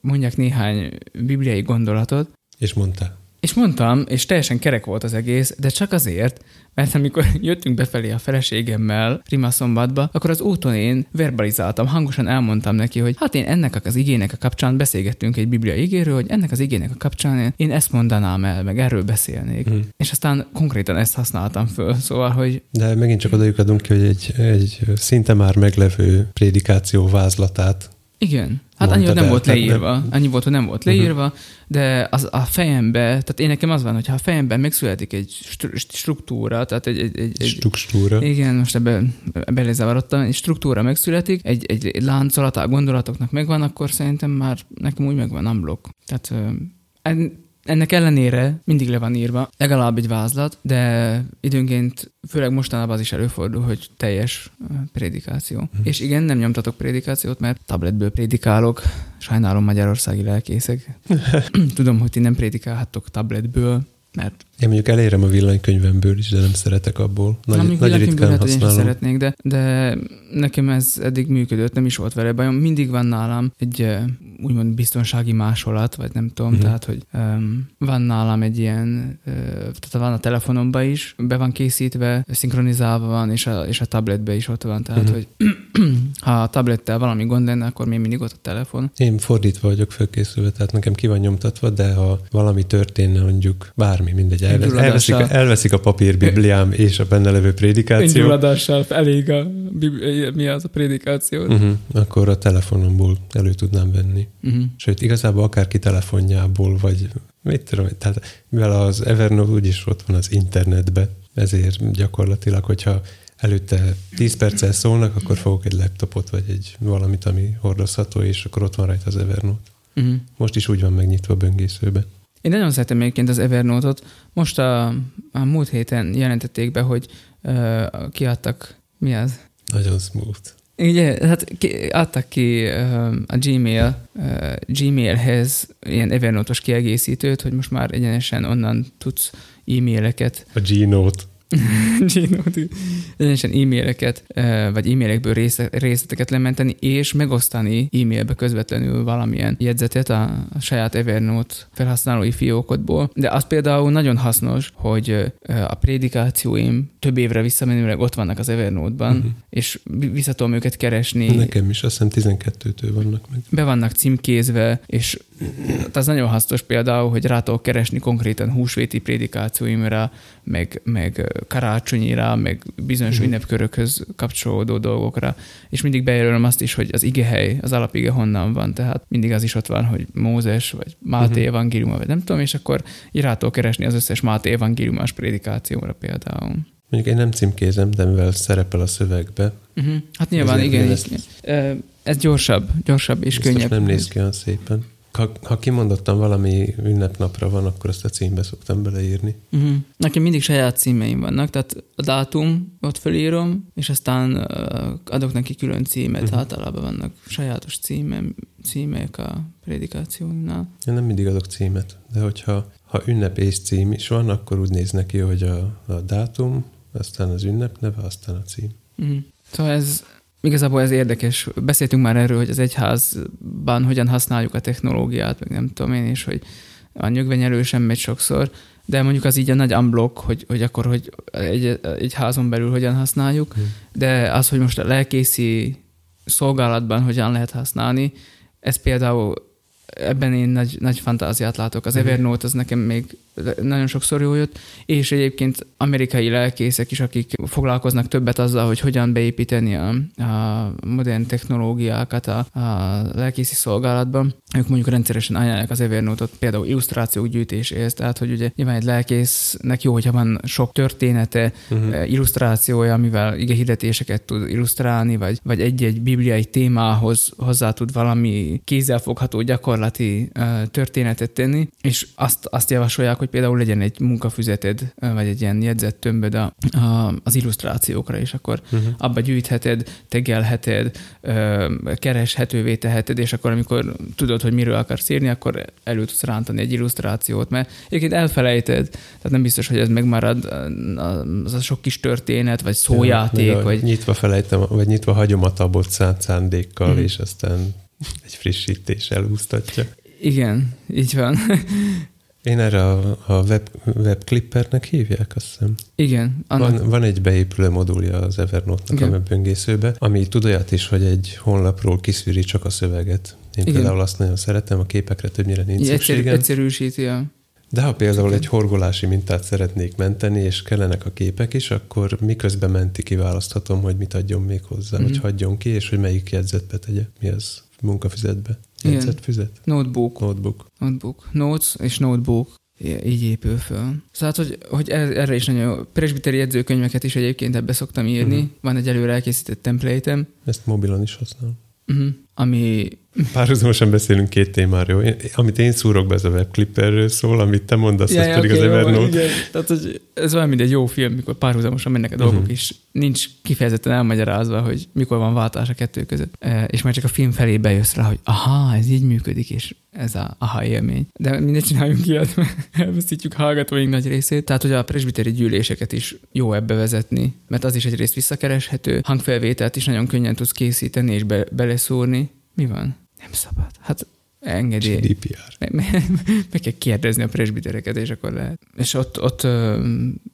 mondjak néhány bibliai gondolatot. És mondta. És mondtam, és teljesen kerek volt az egész, de csak azért, mert amikor jöttünk befelé a feleségemmel Rimaszombatba, akkor az úton én verbalizáltam, hangosan elmondtam neki, hogy hát én ennek az igének a kapcsán beszélgettünk egy biblia igéről, hogy ennek az igének a kapcsán én ezt mondanám el, meg erről beszélnék. Hmm. És aztán konkrétan ezt használtam föl, szóval, hogy... De megint csak oda adunk ki, hogy egy, egy szinte már meglevő prédikáció vázlatát igen. Hát annyi, hogy nem volt leírva. Annyi volt, hogy nem volt mhm. leírva, uh-huh. de az a fejembe, tehát én nekem az van, hogy ha a fejemben megszületik egy struktúra, tehát egy... egy, egy, egy struktúra. Igen, most ebbe belezavarodtam, egy struktúra megszületik, egy, egy láncolat a gondolatoknak megvan, akkor szerintem már nekem úgy megvan unblock. Tehát ennek ellenére mindig le van írva, legalább egy vázlat, de időnként, főleg mostanában az is előfordul, hogy teljes prédikáció. Hm. És igen, nem nyomtatok prédikációt, mert tabletből prédikálok, sajnálom magyarországi lelkészek. Tudom, hogy ti nem prédikálhattok tabletből, mert én mondjuk elérem a villanykönyvemből is, de nem szeretek abból. Nagy, nem, nagy ritkán lehet, használom. Én szeretnék, de, de nekem ez eddig működött, nem is volt vele bajom. Mindig van nálam egy úgymond biztonsági másolat, vagy nem tudom, uh-huh. tehát, hogy um, van nálam egy ilyen, uh, tehát van a telefonomba is, be van készítve, szinkronizálva van, és a, és a tabletbe is ott van, tehát, uh-huh. hogy ha a tablettel valami gond lenne, akkor még mindig ott a telefon. Én fordítva vagyok fölkészülve, tehát nekem ki van nyomtatva, de ha valami történne, mondjuk bármi, mindegy, elvesz, elveszik, elveszik a papírbibliám és a benne levő prédikáció. Gyulladással elég a, mi az a prédikáció. Uh-huh. Akkor a telefonomból elő tudnám venni. Uh-huh. Sőt, igazából akárki telefonjából, vagy mit tudom, tehát mivel az Evernote úgyis ott van az internetbe, ezért gyakorlatilag, hogyha előtte 10 perccel szólnak, akkor fogok egy laptopot, vagy egy valamit, ami hordozható, és akkor ott van rajta az Evernote. Uh-huh. Most is úgy van megnyitva a böngészőbe. Én nagyon szeretem egyébként az Evernote-ot. Most a, a múlt héten jelentették be, hogy uh, kiadtak, mi az? Nagyon smooth. Ugye, hát ki, adtak ki uh, a Gmail, uh, Gmailhez ilyen Evernote-os kiegészítőt, hogy most már egyenesen onnan tudsz e-maileket. A G-Note. Egyenesen e-maileket, vagy e-mailekből részleteket lementeni, és megosztani e-mailbe közvetlenül valamilyen jegyzetet a saját Evernote felhasználói fiókodból. De az például nagyon hasznos, hogy a prédikációim több évre visszamenőleg ott vannak az Evernote-ban, uh-huh. és vissza tudom őket keresni. Nekem is, azt hiszem 12-től vannak meg. Be vannak címkézve, és az nagyon hasznos például, hogy rá tudok keresni konkrétan húsvéti prédikációimra, meg, meg karácsonyira, meg bizonyos uh-huh. ünnepkörökhöz kapcsolódó dolgokra, és mindig bejelölöm azt is, hogy az igehely, az alapige honnan van, tehát mindig az is ott van, hogy Mózes, vagy Máté uh-huh. evangéliuma, vagy nem tudom, és akkor irától keresni az összes Máté evangéliumás prédikációra például. Mondjuk én nem címkézem, de mivel szerepel a szövegbe. Uh-huh. Hát nyilván, igen. Ezt... Ez gyorsabb, gyorsabb és könnyebb. nem néz ki olyan szépen. Ha, ha kimondottam valami ünnepnapra van, akkor azt a címbe szoktam beleírni. Uh-huh. Nekem mindig saját címeim vannak, tehát a dátum ott felírom, és aztán adok neki külön címet. Uh-huh. Általában vannak sajátos címem, címek a prédikációnál. Én nem mindig adok címet, de hogyha ha ünnep és cím is van, akkor úgy néz neki, hogy a, a dátum, aztán az ünnep neve, aztán a cím. Uh-huh. Szóval ez Igazából ez érdekes. Beszéltünk már erről, hogy az egyházban hogyan használjuk a technológiát, meg nem tudom én is, hogy a nyögvenyelő sem megy sokszor, de mondjuk az így a nagy unblock, hogy, hogy akkor, hogy egy, egy házon belül hogyan használjuk, hmm. de az, hogy most a lelkészi szolgálatban hogyan lehet használni, ez például ebben én nagy, nagy fantáziát látok. Az hmm. Evernote az nekem még nagyon sokszor jó jött, és egyébként amerikai lelkészek is, akik foglalkoznak többet azzal, hogy hogyan beépíteni a, a modern technológiákat a, a lelkészi szolgálatban. Ők mondjuk rendszeresen ajánlják az Evernote-ot például illusztrációk gyűjtéséhez, tehát hogy ugye nyilván egy lelkésznek jó, hogyha van sok története, uh-huh. illusztrációja, amivel ige hirdetéseket tud illusztrálni, vagy, vagy egy-egy bibliai témához hozzá tud valami kézzelfogható gyakorlati uh, történetet tenni, és azt, azt javasolják, hogy például legyen egy munkafüzeted, vagy egy ilyen jegyzettömböd a, a, az illusztrációkra, és akkor uh-huh. abba gyűjtheted, tegelheted, kereshetővé teheted, és akkor amikor tudod, hogy miről akarsz írni, akkor elő tudsz rántani egy illusztrációt, mert egyébként elfelejted, tehát nem biztos, hogy ez megmarad, az a sok kis történet, vagy szójáték, ja, vagy... Nyitva felejtem, vagy nyitva hagyom a tabot szándékkal, uh-huh. és aztán egy frissítés elhúztatja. Igen, így van. Én erre a, a web, webclippernek hívják, azt hiszem. Igen. Van, van egy beépülő modulja az Evernote-nak Igen. a webböngészőbe, ami tud olyat is, hogy egy honlapról kiszűri csak a szöveget. Én Igen. például azt nagyon szeretem, a képekre többnyire nincs egyszerű, szükségem. egyszerűsíti a... De ha például egy horgolási mintát szeretnék menteni, és kellenek a képek is, akkor miközben menti kiválaszthatom, hogy mit adjon még hozzá, Mhm. vagy hagyjon ki, és hogy melyik jegyzetbe tegye. Mi az munkafüzetbe? Igen. Jegyzetfüzet? Notebook. Notebook. Notebook. Notes és notebook. Így épül föl. Szóval, hogy, hogy er- erre is nagyon jó. Presbiteri jegyzőkönyveket is egyébként ebbe szoktam írni. Uh-huh. Van egy előre elkészített template Ezt mobilon is használom. uh-huh. ami Párhuzamosan beszélünk két témáról. Én, amit én szúrok be, ez a webclipperről szól, amit te mondasz, ez pedig az oké, jó van, Evernote. Tehát, hogy ez olyan, mint egy jó film, mikor párhuzamosan mennek a dolgok, uh-huh. és nincs kifejezetten elmagyarázva, hogy mikor van váltás a kettő között. E, és már csak a film felé bejössz rá, hogy aha, ez így működik, és ez a aha élmény. De mindegy csináljunk ilyet, mert elveszítjük hallgatóink nagy részét. Tehát, hogy a presbiteri gyűléseket is jó ebbe vezetni, mert az is egyrészt visszakereshető, hangfelvételt is nagyon könnyen tudsz készíteni és be, beleszúrni. Mi van? Nem szabad. Hát engedély. GDPR. Meg, meg, meg kell kérdezni a presbitereket, és akkor lehet. És ott, ott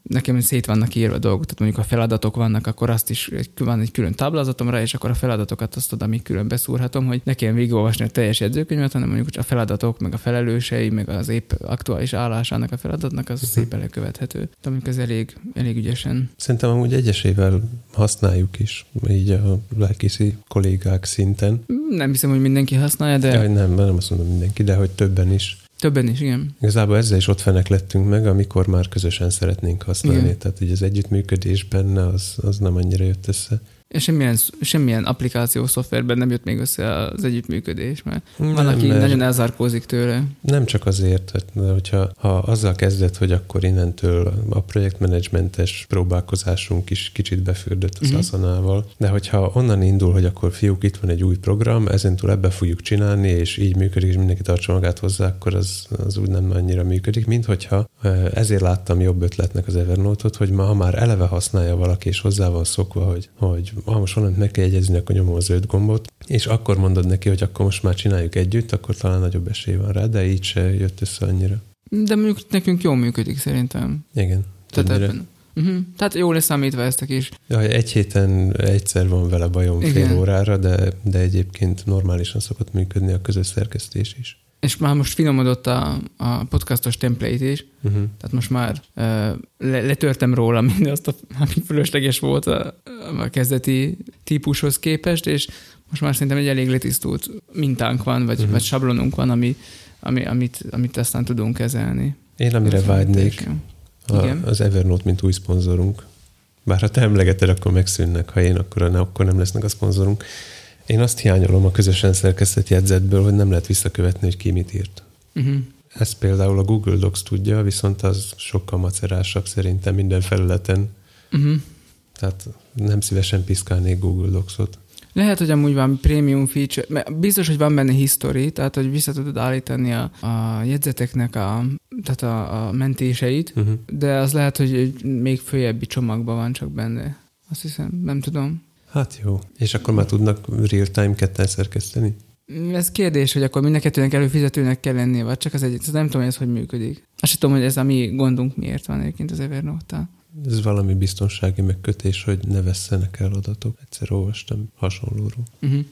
nekem szét vannak írva dolgok, tehát mondjuk a feladatok vannak, akkor azt is van egy külön táblázatom rá, és akkor a feladatokat azt oda még külön beszúrhatom, hogy ne kelljen végigolvasni a teljes jegyzőkönyvet, hanem mondjuk a feladatok, meg a felelősei, meg az épp aktuális állásának a feladatnak, az szépen lekövethető. Mondjuk ez elég, elég ügyesen. Szerintem amúgy egyesével használjuk is, így a lelkiszi kollégák szinten. Nem hiszem, hogy mindenki használja, de De... Ja, nem, nem azt mondom mindenki, de hogy többen is. többen is, igen. Igazából ezzel is ott fenek lettünk meg, amikor már közösen szeretnénk használni. Igen. Tehát így az együttműködés benne az, az nem annyira jött össze. És semmilyen, semmilyen applikáció szoftverben nem jött még össze az együttműködés, mert van, Nem, aki mert- nagyon elzárkózik tőle. Nem csak azért, de hogyha ha azzal kezdett, hogy akkor innentől a projektmenedzsmentes próbálkozásunk is kicsit befürdött az. Asana-val, de hogyha onnan indul, hogy akkor fiúk, itt van egy új program, ezentúl ebbe fogjuk csinálni, és így működik, és mindenki tartsa magát hozzá, akkor az, az úgy nem annyira működik, mint hogyha eh, ezért láttam jobb ötletnek az Evernote-ot, hogy ma ha már eleve használja valaki, és hozzá van szokva, hogy, hogy ha most valamit meg kell jegyezni, akkor nyomom az zöld gombot, és akkor mondod neki, hogy akkor most már csináljuk együtt, akkor talán nagyobb esély van rá, de így se jött össze annyira. De mondjuk nekünk jól működik szerintem. Igen. Tehát, ebben. Uh-huh. Tehát jól leszámítva eztek is. Ja, egy héten egyszer van vele bajom Igen. fél órára, de, de egyébként normálisan szokott működni a közös szerkesztés is. És már most finomodott a, a podcastos template is, Uh-huh. tehát most már uh, le, letörtem róla mindazt, a, ami fölösleges volt a, a kezdeti típushoz képest, és most már szerintem egy elég letisztult mintánk van, vagy, uh-huh. vagy sablonunk van, ami, ami, amit, amit aztán tudunk kezelni. Én amire vágynék, a, Igen. az Evernote, mint új szponzorunk. Bár ha te emlegeted, akkor megszűnnek, ha én, akkor, ne, akkor nem lesznek a szponzorunk. Én azt hiányolom a közösen szerkesztett jegyzetből, hogy nem lehet visszakövetni, hogy ki mit írt. Uh-huh. Ezt például a Google Docs tudja, viszont az sokkal macerásabb szerintem minden felületen. Uh-huh. Tehát nem szívesen piszkálnék Google Docs-ot. Lehet, hogy amúgy van prémium feature, mert biztos, hogy van benne history, tehát hogy vissza tudod állítani a, a jegyzeteknek a, tehát a, a mentéseit, Uh-huh. de az lehet, hogy egy még följebbi csomagban van csak benne. Azt hiszem, nem tudom. Hát jó. És akkor már tudnak real-time ketten szerkeszteni? Ez kérdés, hogy akkor mind a kettőnek előfizetőnek kell lennie, vagy csak az egyik. Szóval nem tudom, hogy ez hogy működik. Azt sem tudom, hogy ez a mi gondunk miért van egyébként az Evernote-tal. Ez valami biztonsági megkötés, hogy ne vesszenek el adatok. Egyszer olvastam hasonlóról. Uh-huh.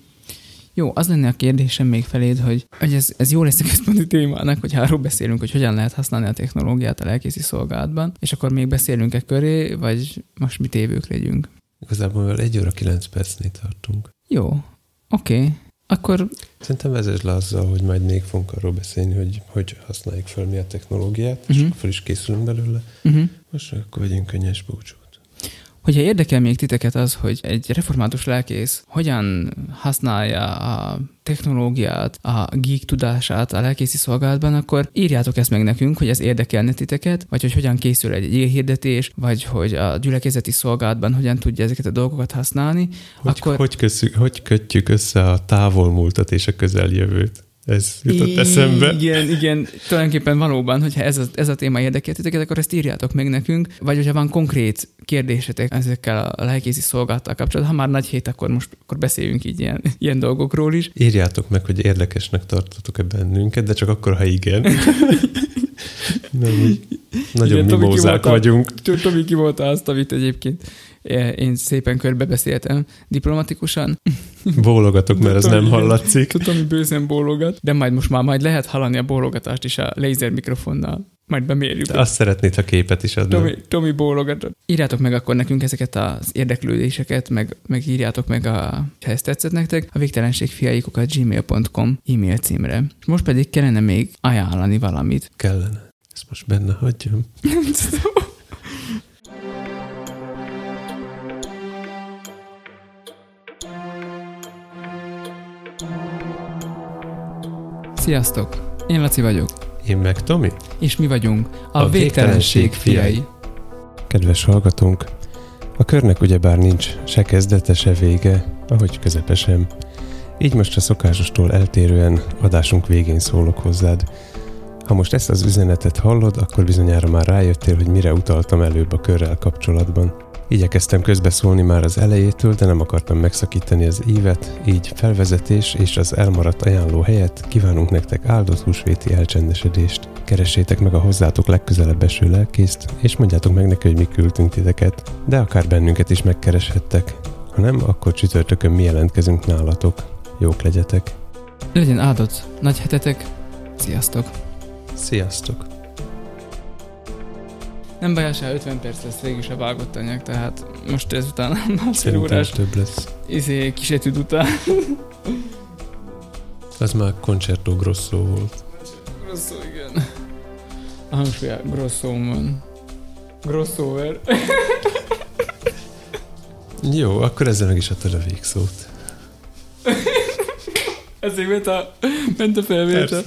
Jó, az lenne a kérdésem még feléd, hogy, hogy ez, ez jó lesz a központi témának, hogy arról beszélünk, hogy hogyan lehet használni a technológiát a lelkészi szolgálatban, és akkor még beszélünk-e köré, vagy most mi tévők legyünk. Igazából egy óra kilenc percnél tartunk. Jó, oké. Okay. Akkor Szerintem vezess le azzal, hogy majd még fogunk arról beszélni, hogy hogy használjuk fel mi a technológiát, és Mhm. akkor fel is készülünk belőle. uh-huh. Most akkor vegyünk könnyes búcsút. Hogyha érdekel még titeket az, hogy egy református lelkész hogyan használja a technológiát, a geek tudását a lelkészi szolgálatban, akkor írjátok ezt meg nekünk, hogy ez érdekelne titeket, vagy hogy hogyan készül egy hirdetés, vagy hogy a gyülekezeti szolgálatban hogyan tudja ezeket a dolgokat használni. Hogy, Akkor- hogy, köszük, hogy kötjük össze a távolmúltat és a közeljövőt? Ez jutott eszembe. Igen, igen, tulajdonképpen valóban, hogyha ez a, ez a téma érdekel titeket, akkor ezt írjátok meg nekünk, vagy hogyha van konkrét kérdésetek ezekkel a lelkészi szolgálattal kapcsolatban, ha már nagy hét, akkor most akkor beszéljünk így ilyen, ilyen dolgokról is. Írjátok meg, hogy érdekesnek tartotok-e bennünket, de csak akkor, ha igen. Nem, nagyon Igen, Tomi mimózák kimondta- vagyunk. Tomi kimondta azt, amit egyébként én szépen körbe beszéltem diplomatikusan. Bólogatok, mert ez nem hallatszik. Tudom, hogy bőszen bólogat, de majd most már majd lehet hallani a bólogatást is a lézer mikrofonnal. Majd bemérjük. De azt szeretnéd, ha képet is adnám. Tomi, Tomi bólogatott. Írjátok meg akkor nekünk ezeket az érdeklődéseket, meg, meg írjátok meg, a, ha ez tetszett nektek, a végtelenségfiaikokat gmail.com e-mail címre. És most pedig kellene még ajánlani valamit. Kellene. Ezt most benne hagyjam. Sziasztok! Én Laci vagyok, Én meg Tomi. és mi vagyunk a, A Végtelenség Végtelenség fiai. Fiai. Kedves hallgatónk, a körnek ugyebár nincs se kezdete, se vége, ahogy közepe sem. Így most a szokásostól eltérően adásunk végén szólok hozzád. Ha most ezt az üzenetet hallod, akkor bizonyára már rájöttél, hogy mire utaltam előbb a körrel kapcsolatban. Igyekeztem közbeszólni már az elejétől, de nem akartam megszakítani az ívet, így felvezetés és az elmaradt ajánló helyett kívánunk nektek áldott húsvéti elcsendesedést. Keressétek meg a hozzátok legközelebb eső lelkészt, és mondjátok meg neki, hogy mi küldtünk titeket, de akár bennünket is megkereshettek. Ha nem, akkor csütörtökön mi jelentkezünk nálatok. Jók legyetek! Legyen áldott nagy hetetek. Sziasztok! Sziasztok! Nem baj, se 50 perc lesz végül is a vágott anyag, tehát most ezután a másfél órás több lesz. izé, kisetűd után. Az már Concerto Grosso volt. Grosso, igen. Most már grosso van. Grossover. Jó, akkor ezzel meg is adtad a végszót. Ezért ment a, ment a felvétel.